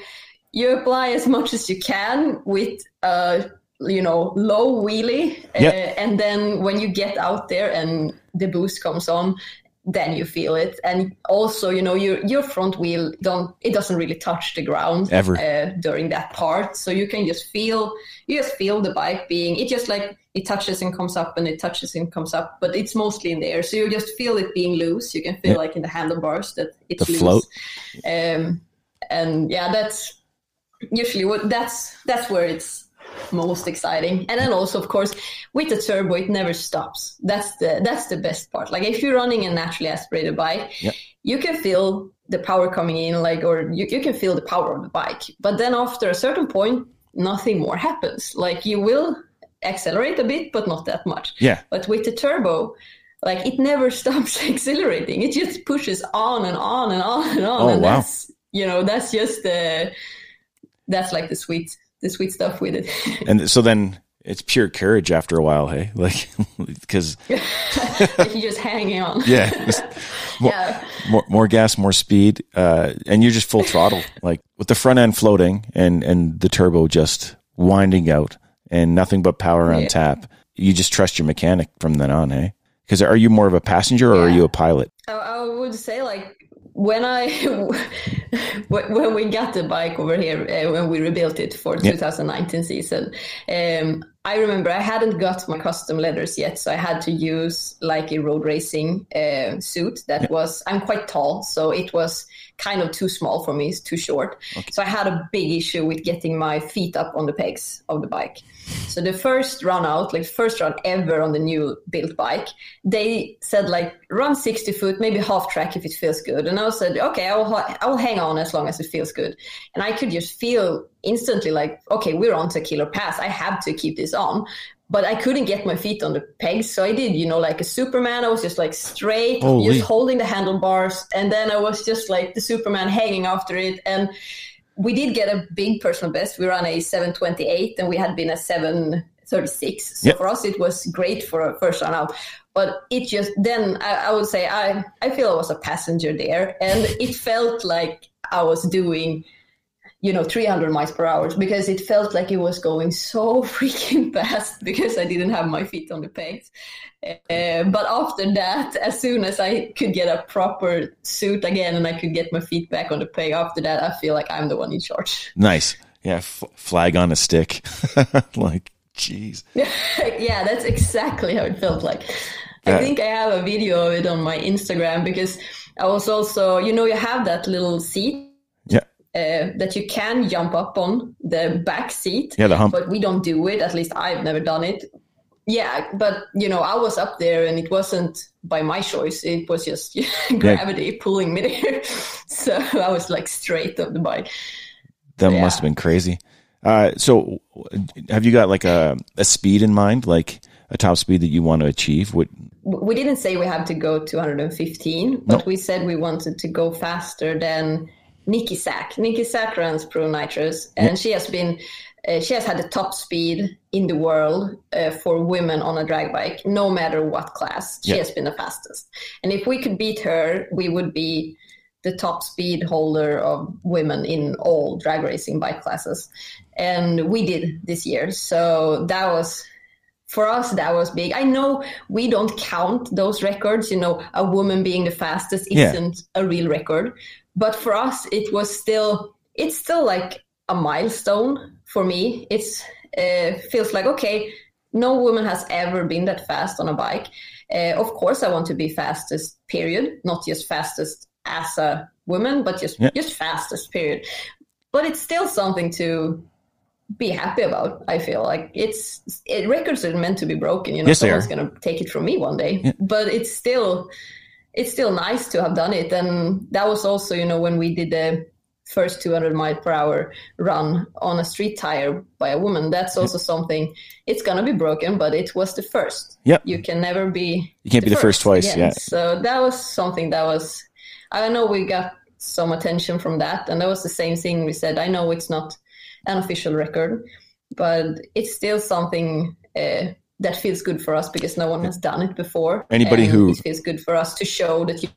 you apply as much as you can with a you know low wheelie, uh, Yep. and then when you get out there and the boost comes on, then you feel it. And also, you know, your your front wheel don't it doesn't really touch the ground Ever. uh, during that part, so you can just feel you just feel the bike being it just like it touches and comes up and it touches and comes up, but it's mostly in the air. So you just feel it being loose. You can feel Yeah. like in the handlebars that it's The loose. float. Um, and yeah, that's usually what that's that's where it's most exciting. And then also, of course, with the turbo, it never stops. That's the that's the best part. Like if you're running a naturally aspirated bike, Yep. you can feel the power coming in, like or you, you can feel the power of the bike. But then after a certain point, nothing more happens. Like you will accelerate a bit, but not that much. yeah. But with the turbo, like it never stops accelerating. It just pushes on and on and on and on. Oh, and wow. that's you know, that's just the that's like the sweet the sweet stuff with it. And so then it's pure courage after a while, hey? Like, because, like you just hanging on. yeah, more, Yeah. more, more gas, more speed, uh, and you're just full throttle, like with the front end floating and, and the turbo just winding out and nothing but power on Yeah. tap. You just trust your mechanic from then on, hey? Because are you more of a passenger or are you a pilot? I, I would say like when I when we got the bike over here uh, when we rebuilt it for Yeah. 2019 season, um, I remember I hadn't got my custom leathers yet, so I had to use like a road racing uh, suit that was I'm quite tall, so it was kind of too small for me, it's too short. So I had a big issue with getting my feet up on the pegs of the bike. So the first run out, like first run ever on the new built bike, they said like run 60 foot, maybe half track if it feels good. And I said, okay, I will, ha- I will hang on as long as it feels good. And I could just feel instantly like, okay, we're on to killer pass. I have to keep this on. But I couldn't get my feet on the pegs. So I did, you know, like a Superman. I was just like straight, Holy. just holding the handlebars. And then I was just like the Superman hanging after it. And we did get a big personal best. We ran a 728 and we had been a 736. So Yep. for us, it was great for a first run out. But it just then I, I would say I, I feel I was a passenger there and it felt like I was doing, you know, 300 miles per hour because it felt like it was going so freaking fast because I didn't have my feet on the pegs. Uh, but after that, as soon as I could get a proper suit again and I could get my feet back on the peg, after that, I feel like I'm the one in charge. Nice. Yeah. F- flag on a stick. like, jeez. yeah, that's exactly how it felt like. I think I have a video of it on my Instagram because I was also, you know, you have that little seat. Uh, that you can jump up on, the back seat. Yeah. The hump. but we don't do it. At least I've never done it. Yeah, but you know, I was up there, and it wasn't by my choice. It was just gravity pulling me there. So I was like straight up the bike. That Yeah. must have been crazy. Uh, so, have you got like a, a speed in mind, like a top speed that you want to achieve? What? We didn't say we have to go 215, but we said we wanted to go faster than Nikki Sack. Nikki Sack runs Pro Nitrous, and she has been. Uh, she has had the top speed in the world uh, for women on a drag bike, no matter what class. She Yeah. has been the fastest. And if we could beat her, we would be the top speed holder of women in all drag racing bike classes. And we did this year. So that was for us that was big. I know we don't count those records. You know, a woman being the fastest isn't a real record, but for us it was still it's still like a milestone for me. It's uh, feels like okay, no woman has ever been that fast on a bike. Uh, of course, I want to be fastest. Period. Not just fastest as a woman, but just Yeah. just fastest. Period. But it's still something to be happy about. I feel like it's it, records are meant to be broken. You know, Yes, someone's gonna take it from me one day. But it's still it's still nice to have done it. And that was also, you know, when we did the first 200 mile per hour run on a street tire by a woman. That's also something. It's gonna be broken, but it was the first. Yep. You can never be. You can't be the first twice, again. yeah. So that was something that was. I know we got some attention from that, and that was the same thing we said. I know it's not an official record, but it's still something uh, that feels good for us because no one has done it before. Anybody and who- it feels good for us to show that you,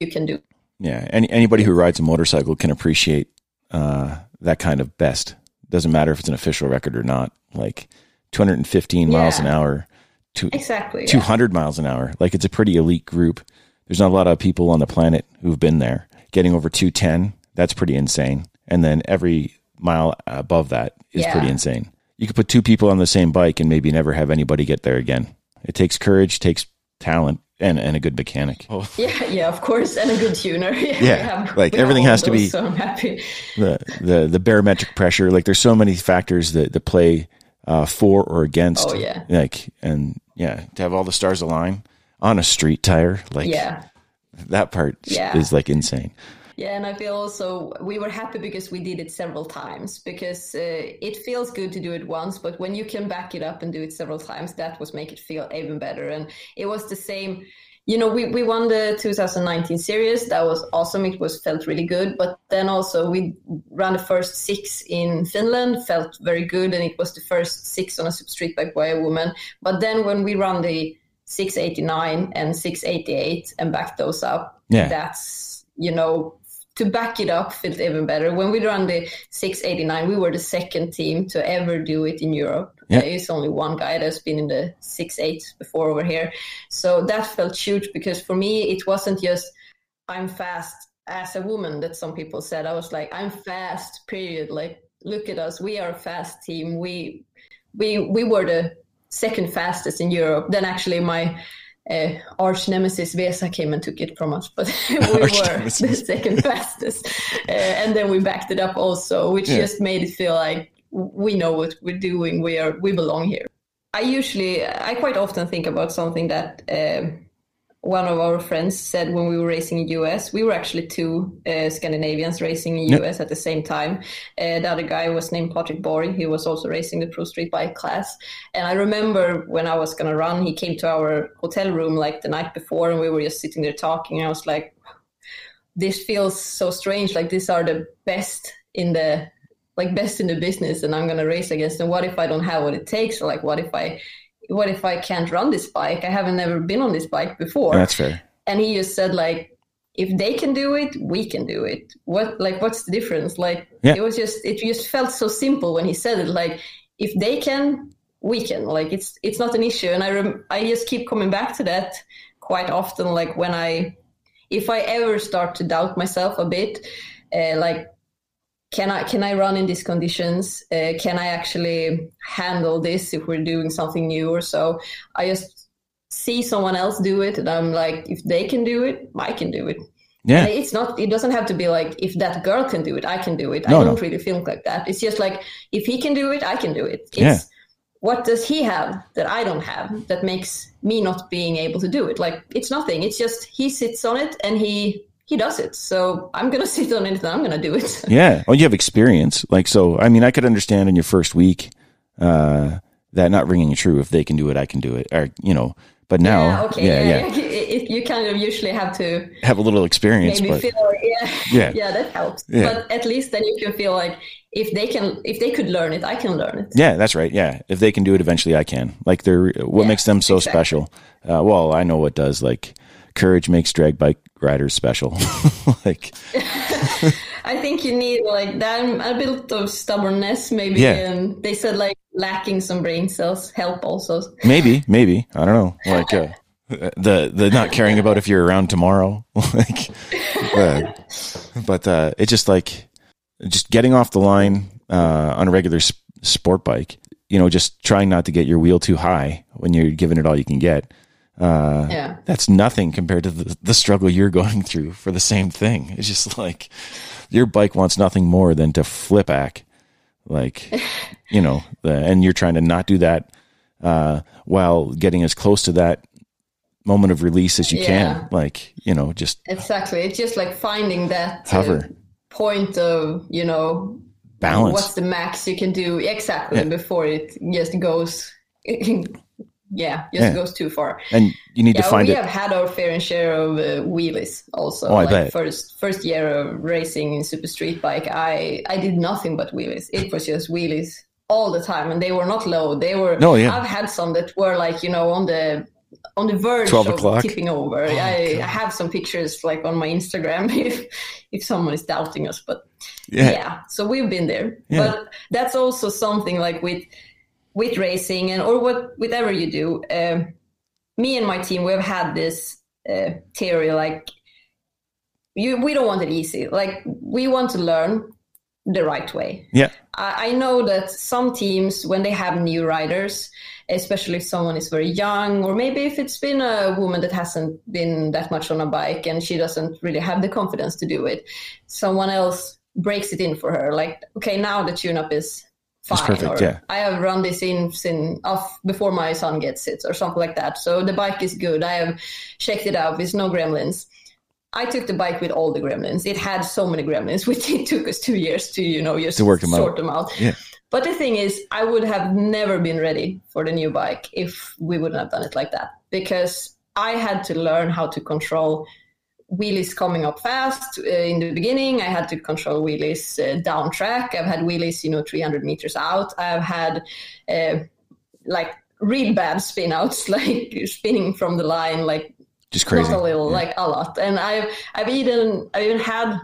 you can do. Yeah, any anybody who rides a motorcycle can appreciate uh, that kind of best. Doesn't matter if it's an official record or not. Like 215 miles an hour, to Exactly. yeah. 200 miles an hour. Like it's a pretty elite group. There's not a lot of people on the planet who've been there. Getting over 210, that's pretty insane. And then every mile above that is Yeah. pretty insane. You could put two people on the same bike and maybe never have anybody get there again. It takes courage, takes talent, and, and a good mechanic. Oh. Yeah, yeah, of course, and a good tuner. yeah, Yeah, have- like, everything has to be- So I'm happy. the the the barometric pressure. Like there's so many factors that that play uh, for or against. Oh, yeah. Like and yeah, to have all the stars align on a street tire, like Yeah, that part Yeah. is like insane. Yeah, and I feel also we were happy because we did it several times because uh, it feels good to do it once, but when you can back it up and do it several times, that was make it feel even better. And it was the same. You know, we, we won the 2019 series. That was awesome. It was felt really good. But then also we ran the first six in Finland, felt very good, and it was the first six on a super street bike by a woman. But then when we ran the 689 and 688 and backed those up, Yeah. that's you know to back it up felt even better. When we ran the 689, we were the second team to ever do it in Europe. Yeah. There is only one guy that's been in the 6.8 before over here. So that felt huge because for me, it wasn't just I'm fast as a woman that some people said. I was like, I'm fast, period. Like, look at us. We are a fast team. We we we were the second fastest in Europe. Then actually my uh, arch nemesis Vesa came and took it from us, but we were the second fastest. Uh, and then we backed it up also, which Yeah. just made it feel like we know what we're doing. We are we belong here. I usually, I quite often think about something that um one of our friends said when we were racing in US. We were actually two uh, Scandinavians racing in Yep. US at the same time. Uh, the other guy was named Patrick Borg. He was also racing the Pro Street Bike class. And I remember when I was going to run, he came to our hotel room like the night before, and we were just sitting there talking. I was like, this feels so strange. Like these are the best in the like best in the business, and I'm gonna race against them. What if I don't have what it takes? Or like, what if I, what if I can't run this bike? I haven't never been on this bike before. That's fair. and he just said like, if they can do it, we can do it. What like what's the difference? Like Yeah. it was just it just felt so simple when he said it. Like if they can, we can. Like it's it's not an issue. And I rem- I just keep coming back to that quite often. Like when I if I ever start to doubt myself a bit, uh, like can I can I run in these conditions? Uh, can I actually handle this if we're doing something new or so? I just see someone else do it, and I'm like, if they can do it, I can do it. Yeah. It's not. It doesn't have to be like if that girl can do it, I can do it. No, I don't really think like that. It's just like if he can do it, I can do it. It's, Yeah. What does he have that I don't have that makes me not being able to do it? Like it's nothing. It's just he sits on it and he he does it. So I'm gonna sit on it and I'm gonna do it. Yeah. Oh, you have experience. Like, so, I mean, I could understand in your first week uh, that not ringing true. If they can do it, I can do it. Or, you know, but now, yeah, okay, yeah, yeah, yeah, yeah. It- it- you kind of usually have to have a little experience, maybe but feel yeah, Yeah. yeah, that helps. Yeah. But at least then you can feel like if they can, if they could learn it, I can learn it. yeah, that's right. Yeah. If they can do it, eventually I can. Like, they're, what makes them so exactly. special? Uh, well, I know what does. Like, courage makes drag bike riders special. like, I think you need like that. A bit of stubbornness, maybe. Yeah. And they said like lacking some brain cells help also. Maybe, maybe I don't know. Like uh, the the not caring about if you're around tomorrow. like, uh, but uh, it's just like just getting off the line uh, on a regular sp- sport bike. You know, just trying not to get your wheel too high when you're giving it all you can get. Uh, Yeah. that's nothing compared to the, the struggle you're going through for the same thing. It's just like your bike wants nothing more than to flip back, like you know, the, and you're trying to not do that uh, while getting as close to that moment of release as you Yeah. can. Like you know, just Exactly. It's just like finding that uh, Hover. point of you know balance. what's the max you can do exactly Yeah. before it just goes. yeah, just Yeah. goes too far. and you need Yeah, to find we it. have had our fair and share of uh, wheelies also. Oh, I like bet. First, first year of racing in super street bike, I I did nothing but wheelies. It was just wheelies all the time, and they were not low. They were. No, yeah. I've had some that were like you know on the on the verge 12 of o'clock? Oh, tipping over. I, I have some pictures like on my Instagram if if someone is doubting us, but yeah. yeah so we've been there but that's also something like with with racing and or what whatever you do um, me and my team we've had this uh, theory like you we don't want it easy. Like we want to learn the right way. Yeah, I, I know that some teams when they have new riders especially if someone is very young or maybe if it's been a woman that hasn't been that much on a bike and she doesn't really have the confidence to do it someone else breaks it in for her. Like okay now the tune up is fine perfect, yeah. i have run this in, in off before my son gets it or something like that so the bike is good i have checked it out there's no gremlins I took the bike with all the gremlins. It had so many gremlins, which it took us two years to, you know, just To work them out. sort them out. Yeah. But the thing is, I would have never been ready for the new bike if we wouldn't have done it like that. Because I had to learn how to control wheelies coming up fast uh, in the beginning. I had to control wheelies uh, down track. I've had wheelies, you know, 300 meters out. I've had uh, like real bad spin outs, like spinning from the line, like just crazy. not a little, Yeah. like a lot. And I've I've even I even had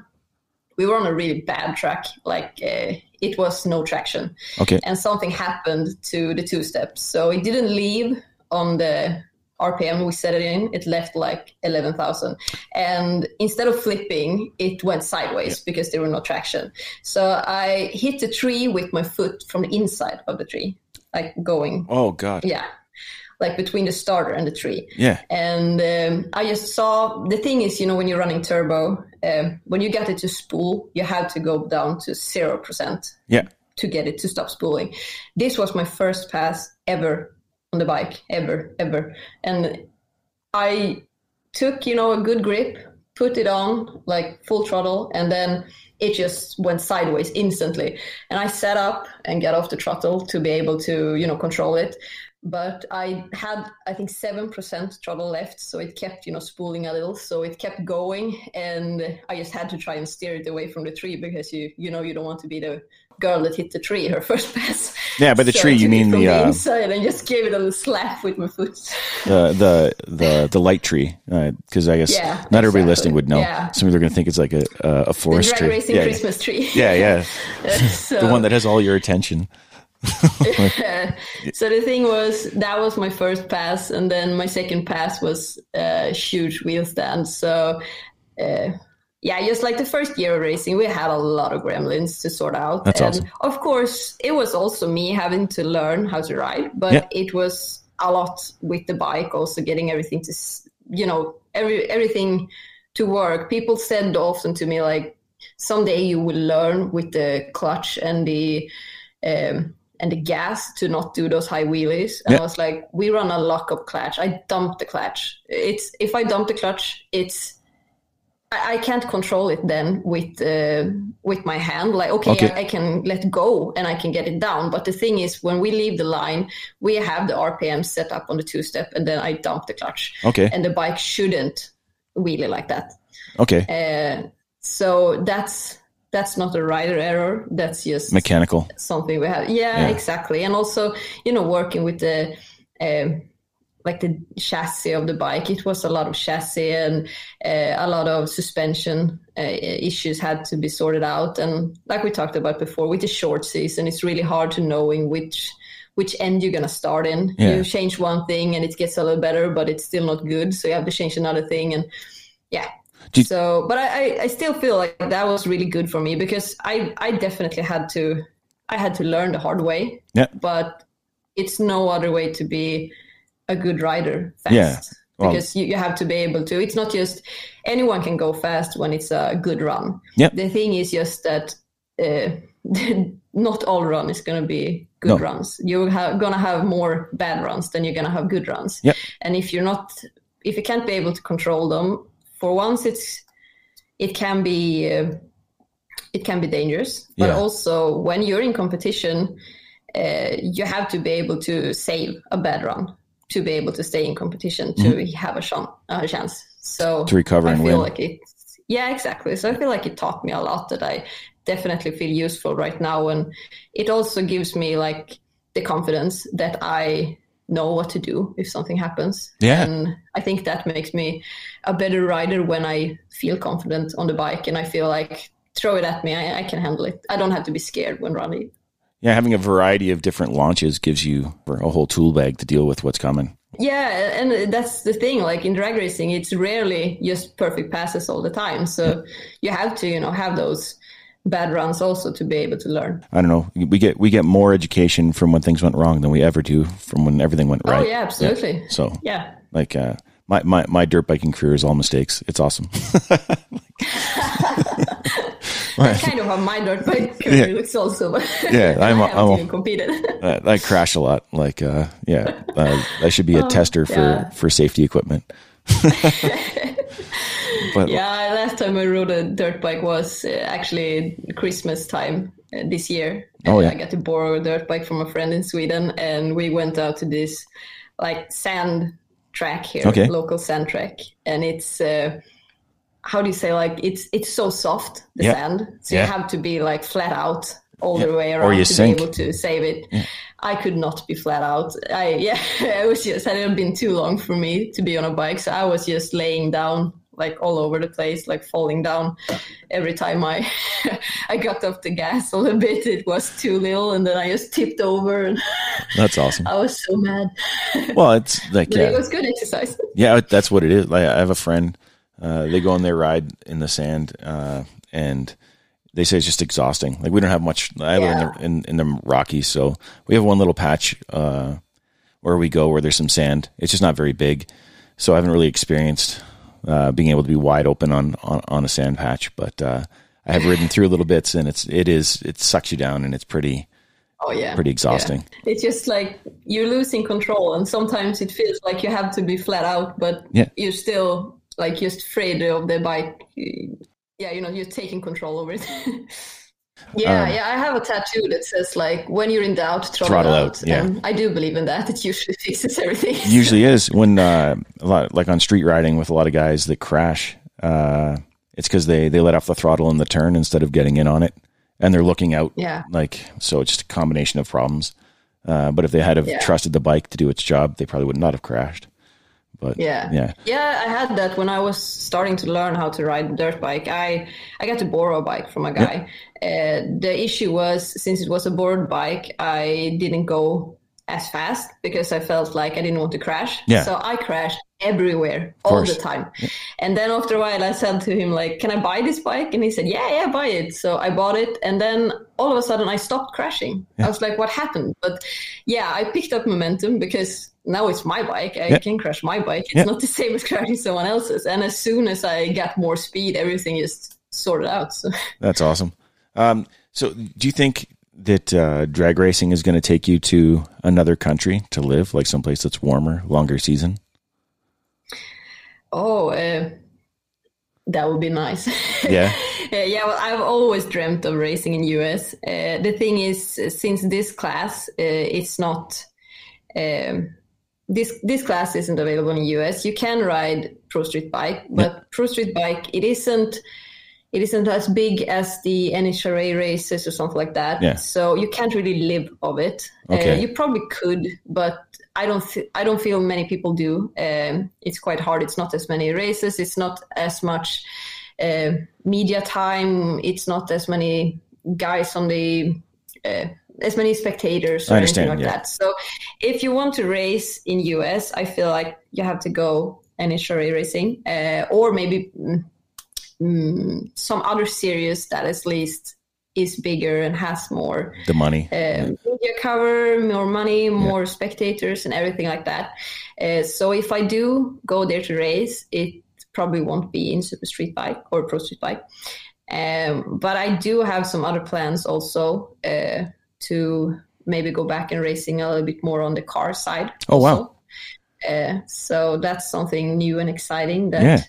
we were on a really bad track, like uh, it was no traction, Okay. and something happened to the two steps, so it didn't leave on the RPM we set it in. It left like eleven thousand, and instead of flipping, it went sideways because there were no traction. So I hit the tree with my foot from the inside of the tree, like going Oh God. yeah, like between the starter and the tree Yeah. and um, I just saw the thing is, you know, when you're running turbo, um, when you get it to spool, you have to go down to zero percent Yeah. to get it to stop spooling. This was my first pass ever on the bike, ever, ever, and I took, you know, a good grip, put it on like full throttle, and then it just went sideways instantly. And I set up and got off the throttle to be able to, you know, control it. But I had, I think, seven percent throttle left, so it kept, you know, spooling a little. So it kept going, and I just had to try and steer it away from the tree because you, you know, you don't want to be the girl that hit the tree her first pass. Yeah, by the So tree you mean the uh, inside and just gave it a little slap with my foot. the the the the light tree because I guess Yeah, not everybody exactly. listening would know. Yeah. Some people are going to think it's like a a, forest tree. racing yeah, Christmas tree. yeah, yeah, so, The one that has all your attention. so the thing was that was my first pass, and then my second pass was a huge wheel stand. So. Uh, yeah, just like the first year of racing, we had a lot of gremlins to sort out. That's and awesome. of course, it was also me having to learn how to ride, but Yeah. it was a lot with the bike, also getting everything to, you know, every everything to work. People said often to me, like, someday you will learn with the clutch and the um, and the gas to not do those high wheelies. And Yeah. I was like, we run a lock-up clutch. I dump the clutch. It's if I dump the clutch, it's I, I can't control it then with uh, with my hand. Like, okay, Okay. I, I can let go and I can get it down. But the thing is, when we leave the line, we have the RPM set up on the two-step, and then I dump the clutch. Okay, And the bike shouldn't wheelie like that. okay, Uh, so that's that's not a rider error. That's just mechanical. something we have. Yeah, Yeah. exactly. And also, you know, working with the um, like the chassis of the bike. It was a lot of chassis and uh, a lot of suspension uh, issues had to be sorted out. And like we talked about before, with the short season, it's really hard to knowing which which end you're gonna start in. Yeah. You change one thing and it gets a little better, but it's still not good. So you have to change another thing, and yeah. You- so, but I, I, I still feel like that was really good for me because I, I definitely had to, I had to learn the hard way. Yeah. But it's no other way to be a good rider fast. Yeah. Well- because you, you have to be able to. It's not just anyone can go fast when it's a good run. Yep. The thing is just that uh, not all run is going to be good No. runs. You're ha- going to have more bad runs than you're going to have good runs. Yep. And if you're not, if you can't be able to control them, for once it's it can be uh, it can be dangerous. But Yeah. also when you're in competition, uh, you have to be able to save a bad run to be able to stay in competition to have a, shon- a chance. So Mm-hmm. To recover I and feel win. like it. Yeah, exactly. So I feel like it taught me a lot that I definitely feel useful right now, and it also gives me like the confidence that I know what to do if something happens. Yeah. And I think that makes me a better rider when I feel confident on the bike and I feel like throw it at me, I, I can handle it. I don't have to be scared when running. Yeah, having a variety of different launches gives you a whole tool bag to deal with what's coming. Yeah, and that's the thing. Like in drag racing, it's rarely just perfect passes all the time. So you have to, you know, have those bad runs also to be able to learn. I don't know. We get we get more education from when things went wrong than we ever do from when everything went right. Oh yeah, absolutely. So Yeah. like uh, my, my my dirt biking career is all mistakes. It's awesome. That's kind of how my dirt bike career looks also. But Yeah, I'm I a- I'm a- even competed. I, I crash a lot. Like uh, yeah, uh, I should be a tester for Oh, yeah. for safety equipment. but yeah, last time I rode a dirt bike was uh, actually Christmas time uh, this year. Oh, yeah. I got to borrow a dirt bike from a friend in Sweden, and we went out to this like sand track here, Okay. local sand track, and it's. Uh, how do you say like it's it's so soft the Yeah. sand so Yeah. you have to be like flat out all Yeah. the way Or around you to sink. be able to save it i could not be flat out i yeah it was just it had been too long for me to be on a bike so i was just laying down like all over the place like falling down every time i i got off the gas a little bit it was too little and then i just tipped over and that's awesome. i was so mad Well, it's like yeah, it was good exercise Yeah, that's what it is. Like I have a friend. Uh, they go on their ride in the sand, uh, and they say it's just exhausting. Like we don't have much. I live in the in, in the Rockies, so we have one little patch uh, where we go where there's some sand. It's just not very big, so I haven't really experienced uh, being able to be wide open on on, on a sand patch. But uh, I have ridden through little bits, and it's it is it sucks you down, and it's pretty Oh yeah, Pretty exhausting. Yeah. It's just like you're losing control, and sometimes it feels like you have to be flat out, but Yeah. you're still like you're just afraid of the bike. Yeah, you know, you're taking control over it. yeah, Um, yeah. I have a tattoo that says like when you're in doubt, throttle, Throttle out. out, yeah. And I do believe in that. It usually fixes everything. usually is when uh, a lot like on street riding with a lot of guys that crash. Uh, it's because they they let off the throttle in the turn instead of getting in on it, and they're looking out. Yeah. Like so, it's just a combination of problems. Uh, but if they had have Yeah. trusted the bike to do its job, they probably would not have crashed. But Yeah. yeah, Yeah, I had that when I was starting to learn how to ride a dirt bike. I I got to borrow a bike from a guy. Uh, the issue was since it was a borrowed bike, I didn't go as fast because I felt like I didn't want to crash. Yeah. So I crashed everywhere all the time. And then after a while, I said to him like, "Can I buy this bike?" And he said, "Yeah, yeah, buy it." So I bought it, and then all of a sudden, I stopped crashing. I was like, "What happened?" But yeah, I picked up momentum because now it's my bike. I Yeah. can crash my bike. It's Yeah. not the same as crashing someone else's. And as soon as I got more speed, everything is sorted out. So that's awesome. Um, so, do you think that uh, drag racing is going to take you to another country to live, like someplace that's warmer, longer season? Oh, uh, that would be nice. Yeah. Uh, yeah, well, I've always dreamt of racing in US. Uh, the thing is, since this class, uh, it's not. Um, this this class isn't available in the US. You can ride Pro Street Bike, but Pro Street Bike it isn't. it isn't as big as the NHRA races or something like that. Yeah. So you can't really live of it. Okay. Uh, you probably could, but I don't. Th- I don't feel many people do. Um, it's quite hard. It's not as many races. It's not as much uh, media time. It's not as many guys on the. Uh, as many spectators or anything like yeah. that. So if you want to race in US, I feel like you have to go NHRA racing, uh, or maybe mm, mm, some other series that at least is bigger and has more The money. uh, media cover, more money, more spectators, and everything like that. Uh, so if I do go there to race, it probably won't be in Super Street Bike or Pro Street Bike. Um, but I do have some other plans also uh, to maybe go back and racing a little bit more on the car side. Oh, wow. Uh, so that's something new and exciting that Yeah.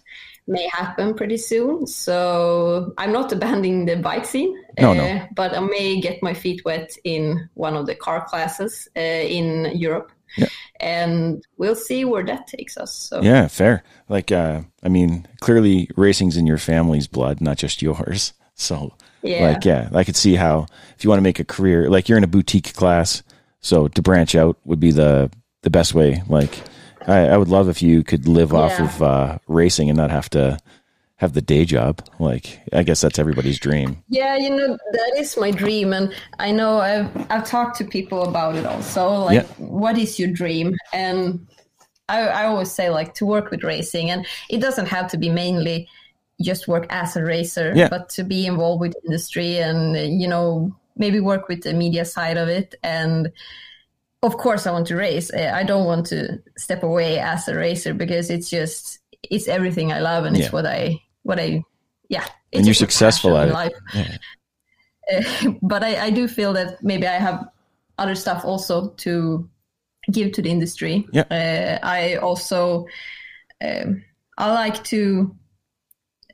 may happen pretty soon. So I'm not abandoning the bike scene, No, uh, no. but I may get my feet wet in one of the car classes uh, in Europe. Yeah. And we'll see where that takes us. So Yeah, fair. Like, uh, I mean, clearly racing's in your family's blood, not just yours. So, Yeah. like, yeah, I could see how if you want to make a career, like you're in a boutique class, so to branch out would be the the best way. Like, I, I would love if you could live off Yeah. of uh, racing and not have to have the day job. Like, I guess that's everybody's dream. Yeah, you know that is my dream, and I know I've I've talked to people about it also. Like, Yeah. what is your dream? And I I always say like to work with racing, and it doesn't have to be mainly just work as a racer, Yeah. but to be involved with industry and you know maybe work with the media side of it. And of course, I want to race. Uh, I don't want to step away as a racer because it's just it's everything I love, and Yeah. it's what I what I yeah. It's And you're successful at it. life. Yeah. Uh, but I, I do feel that maybe I have other stuff also to give to the industry. Yeah. Uh, I also um, I like to,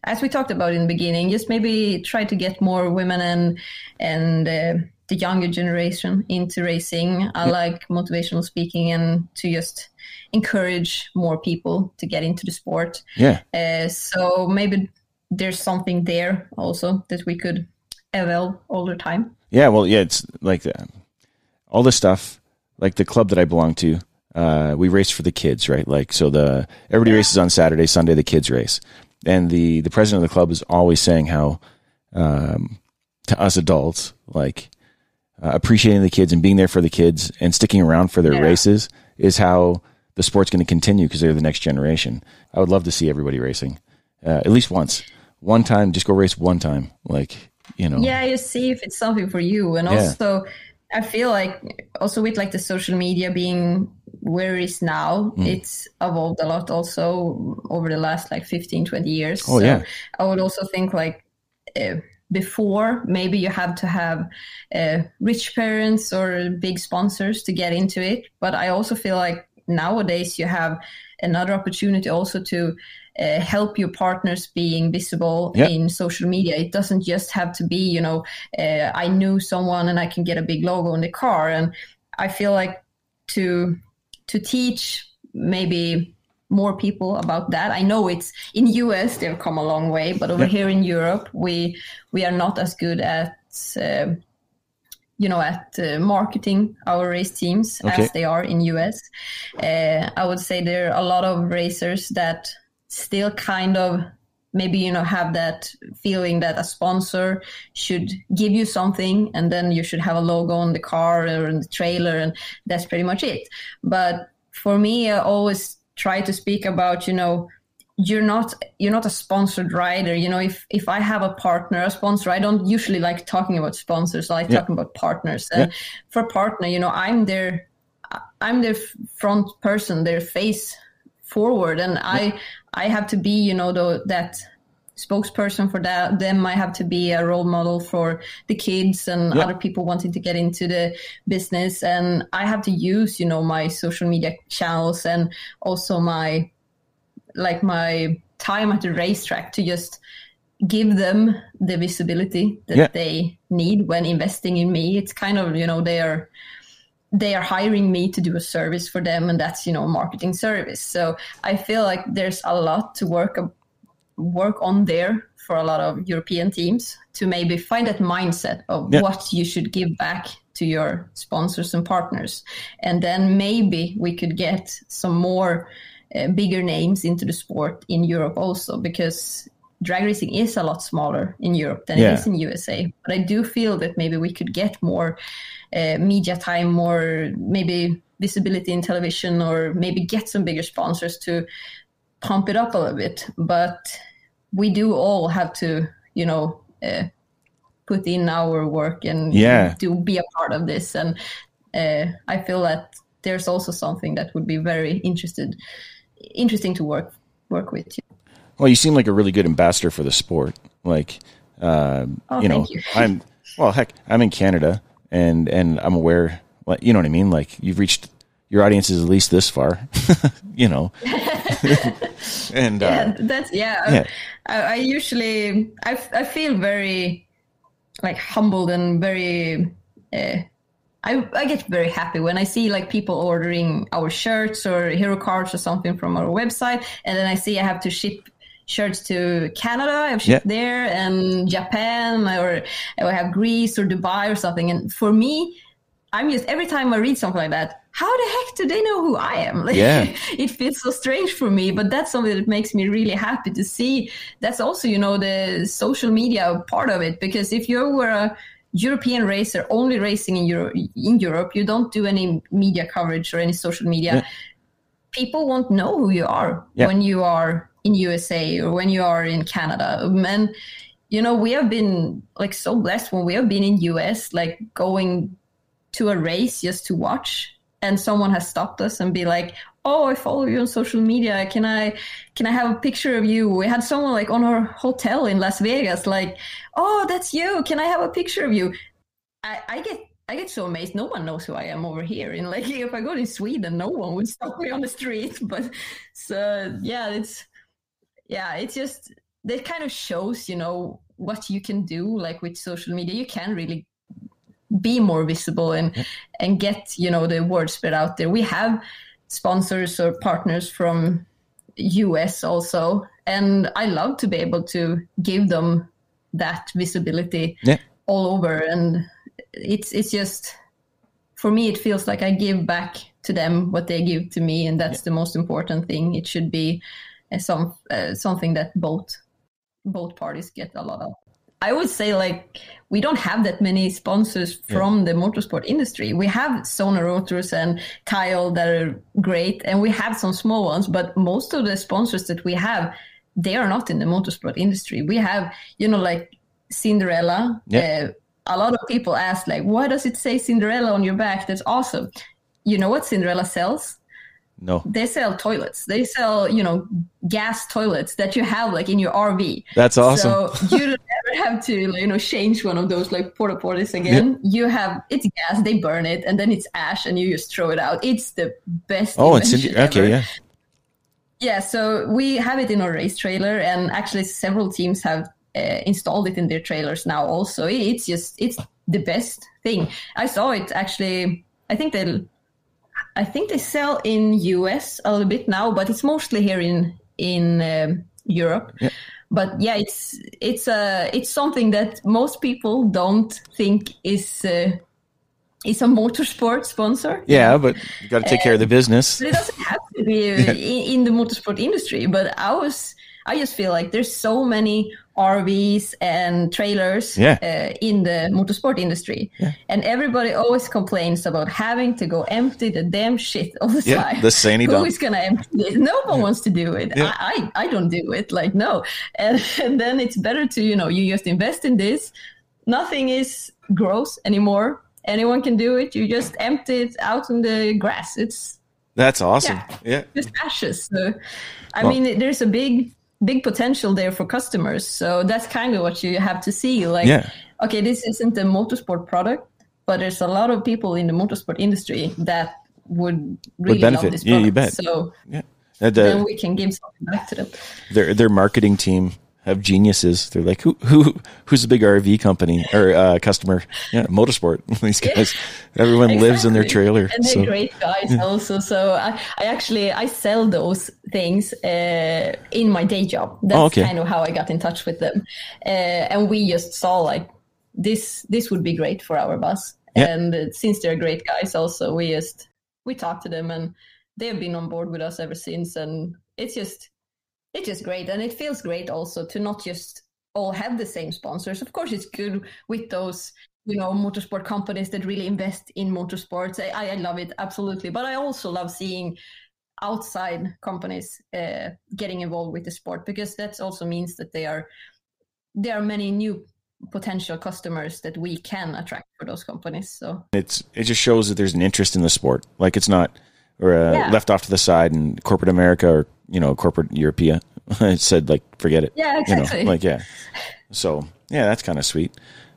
as we talked about in the beginning, just maybe try to get more women and and uh, the younger generation into racing. I like motivational speaking and to just encourage more people to get into the sport. Yeah. Uh, so maybe there's something there also that we could evolve all the time. Yeah, well, yeah, it's like the, all the stuff, like the club that I belong to. Uh, we race for the kids, right? Like, so the everybody races on Saturday, Sunday the kids race, and the the president of the club is always saying how um, to us adults, like uh, appreciating the kids and being there for the kids and sticking around for their Yeah. races is how the sport's going to continue because they're the next generation. I would love to see everybody racing uh, at least once, one time. Just go race one time, like you know. Yeah, you see if it's something for you. And Yeah. also, I feel like also with like the social media being where it is now, Mm. it's evolved a lot also over the last like 15, 20 years. Oh, yeah. I would also think like uh, before, maybe you have to have uh, rich parents or big sponsors to get into it. But I also feel like nowadays you have another opportunity also to uh, help your partners being visible Yeah. in social media. It doesn't just have to be, you know, uh, I knew someone and I can get a big logo in the car. And I feel like to to teach maybe more people about that. I know it's in US they've come a long way, but over Yeah. here in Europe we we are not as good at. Uh, you know, at uh, marketing our race teams Okay. as they are in US. Uh, I would say there are a lot of racers that still kind of maybe you know have that feeling that a sponsor should give you something and then you should have a logo on the car or in the trailer and that's pretty much it. But for me i always try to speak about you know you're not you're not a sponsored rider. You know if if i have a partner a sponsor i don't usually like talking about sponsors. I like Yeah. talking about partners. And for partner you know i'm their i'm their front person their face forward. And i i have to be you know the, that spokesperson for that them i have to be a role model for the kids and Yeah. other people wanting to get into the business and i have to use you know my social media channels and also my like my time at the racetrack to just give them the visibility that Yeah. they need when investing in me it's kind of you know they are they are hiring me to do a service for them and that's you know a marketing service so i feel like there's a lot to work work on there for a lot of European teams to maybe find that mindset of Yeah. what you should give back to your sponsors and partners. And then maybe we could get some more uh, bigger names into the sport in Europe also because drag racing is a lot smaller in Europe than Yeah. it is in USA. But I do feel that maybe we could get more uh, media time, more maybe visibility in television, or maybe get some bigger sponsors to pump it up a little bit. But we do all have to, you know, uh, put in our work and Yeah. to be a part of this. And uh, I feel that there's also something that would be very interested, interesting to work work with. Well, you seem like a really good ambassador for the sport. Like, uh, Oh, you know, you. I'm well. Heck, I'm in Canada, and and I'm aware. Like, you know what I mean? Like, you've reached your audience is at least this far. you know, and uh, Yeah, that's yeah. yeah. I, I usually I, I feel very like humbled and very. Uh, I I get very happy when I see like people ordering our shirts or hero cards or something from our website, and then I see I have to ship shirts to Canada. I've shipped Yeah. there and Japan or I have Greece or Dubai or something. And for me, I'm just every time I read something like that, how the heck do they know who I am? Like, Yeah. it feels so strange for me, but that's something that makes me really happy to see. That's also, you know, the social media part of it. Because if you were a European racer only racing in Europe, in Europe, you don't do any media coverage or any social media. Yeah. People won't know who you are Yeah. when you are in USA or when you are in Canada. And you know, we have been like so blessed when we have been in US, like going to a race just to watch and someone has stopped us and be like oh i follow you on social media can i can i have a picture of you we had someone like on our hotel in las vegas like oh that's you can i have a picture of you i, I get I get so amazed. No one knows who I am over here. And like, if I go to Sweden, no one would stop me on the street. But so yeah, it's yeah, it's just that kind of shows, you know, what you can do. Like with social media, you can really be more visible and and get you know the word spread out there. We have sponsors or partners from US also, and I love to be able to give them that visibility Yeah. all over. And it's it's just for me, it feels like I give back to them what they give to me, and that's the most important thing. It should be some uh, something that both both parties get a lot of. I would say like we don't have that many sponsors from the motorsport industry. We have Xona Rotors and TiAL that are great, and we have some small ones, but most of the sponsors that we have, they are not in the motorsport industry. We have, you know, like Cinderella. Yeah. Uh, a lot of people ask like, why does it say Cinderella on your back? That's awesome. You know what Cinderella sells? No, They sell toilets. They sell, you know, gas toilets that you have like in your RV. that's awesome. So you don't ever have to, like, you know, change one of those like porta potties again. You have it's gas, they burn it, and then it's ash, and you just throw it out. It's the best. oh, it's in, okay, ever. yeah. Yeah, so we have it in our race trailer, and actually several teams have uh, installed it in their trailers now. Also, it's just it's the best thing. I saw it actually. I think they, I think they sell in US a little bit now, but it's mostly here in in um, Europe. Yeah. But yeah, it's it's uh, it's something that most people don't think is uh, is a motorsport sponsor. Yeah, but you got to take care of the business. But it doesn't have to be uh, in, in the motorsport industry. But I was, I just feel like there's so many RVs and trailers Yeah. uh, in the motorsport industry, and everybody always complains about having to go empty the damn shit all the Yeah, time. the Sandy dump. is gonna empty it? No one wants to do it. Yeah. I, I, I don't do it. Like no, and, and then it's better to you know you just invest in this. Nothing is gross anymore. Anyone can do it. You just empty it out in the grass. It's That's awesome. Yeah. Yeah. just ashes. So, I Well- mean, there's a big, big potential there for customers. So that's kind of what you have to see. Like, Yeah. okay, this isn't a motorsport product, but there's a lot of people in the motorsport industry that would really benefit. love this Yeah, product. you bet. So Yeah. And, uh, then we can give something back to them. their their marketing team have geniuses. They're like, who who who's a big RV company or uh, customer? Yeah, motorsport. These guys, everyone exactly. lives in their trailer. And they're so. great guys yeah. also. So I, I actually I sell those things uh, in my day job. That's oh, okay. kind of how I got in touch with them. Uh, and we just saw like this this would be great for our bus. Yeah. And since they're great guys, also we just we talked to them and they've been on board with us ever since. And it's just it's just great, and it feels great also to not just all have the same sponsors. Of course, it's good with those you know motorsport companies that really invest in motorsports. I, I love it absolutely, but I also love seeing outside companies uh, getting involved with the sport because that also means that they are there are many new potential customers that we can attract for those companies. So it's it just shows that there's an interest in the sport. Like it's not or uh, yeah. left off to the side in corporate America or you know corporate European. it said like forget it. Yeah, exactly. You know, like yeah. So yeah, that's kind of sweet.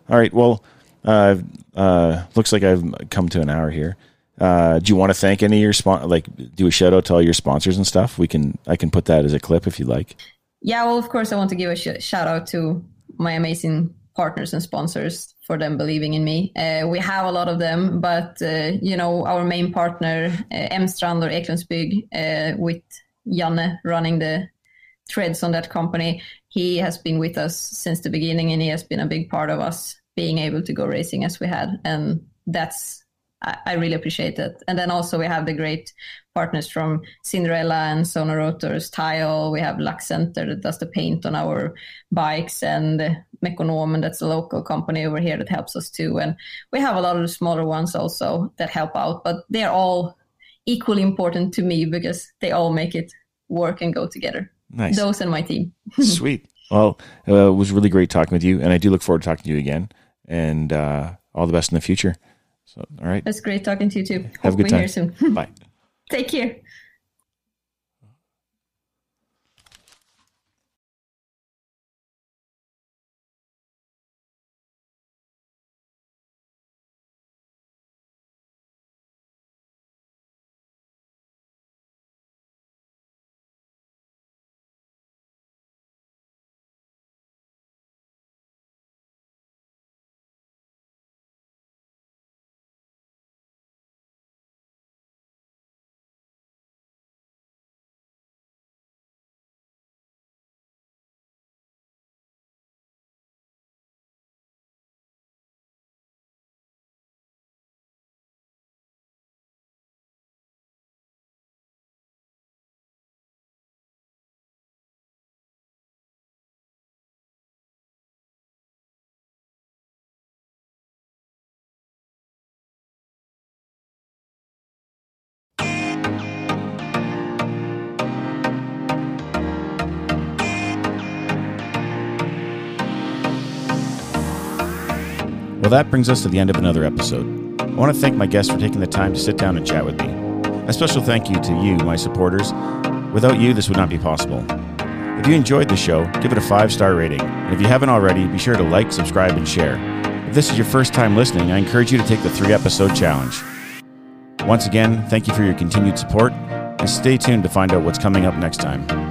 All right, well, uh, uh, looks like I've come to an hour here. Uh, do you want to thank any of your spon- like do a shout out to all your sponsors and stuff? We can I can put that as a clip if you like. Yeah, well, of course, I want to give a sh- shout out to my amazing partners and sponsors for them believing in me. Uh, we have a lot of them, but uh, you know our main partner, uh, M Strand or Eklundsbygg, uh, with Janne running the threads on that company. He has been with us since the beginning, and he has been a big part of us being able to go racing as we had, and that's I, really appreciate it. And then also we have the great partners from Cinderella and Sonarotors, TiAL. We have Lux Center that does the paint on our bikes and Mekonom, and that's a local company over here that helps us too. And we have a lot of the smaller ones also that help out, but they're all equally important to me because they all make it work and go together. Nice. Those and my team. Sweet. Well, uh, it was really great talking with you, and I do look forward to talking to you again. And uh, all the best in the future. So, all right. It's great talking to you too. Have Hope a good time. soon. Bye. Take care. Well, that brings us to the end of another episode. I want to thank my guests for taking the time to sit down and chat with me. A special thank you to you, my supporters. Without you, this would not be possible. If you enjoyed the show, give it a five star rating. And if you haven't already, be sure to like, subscribe, and share. If this is your first time listening, I encourage you to take the three episode challenge. Once again, thank you for your continued support, and stay tuned to find out what's coming up next time.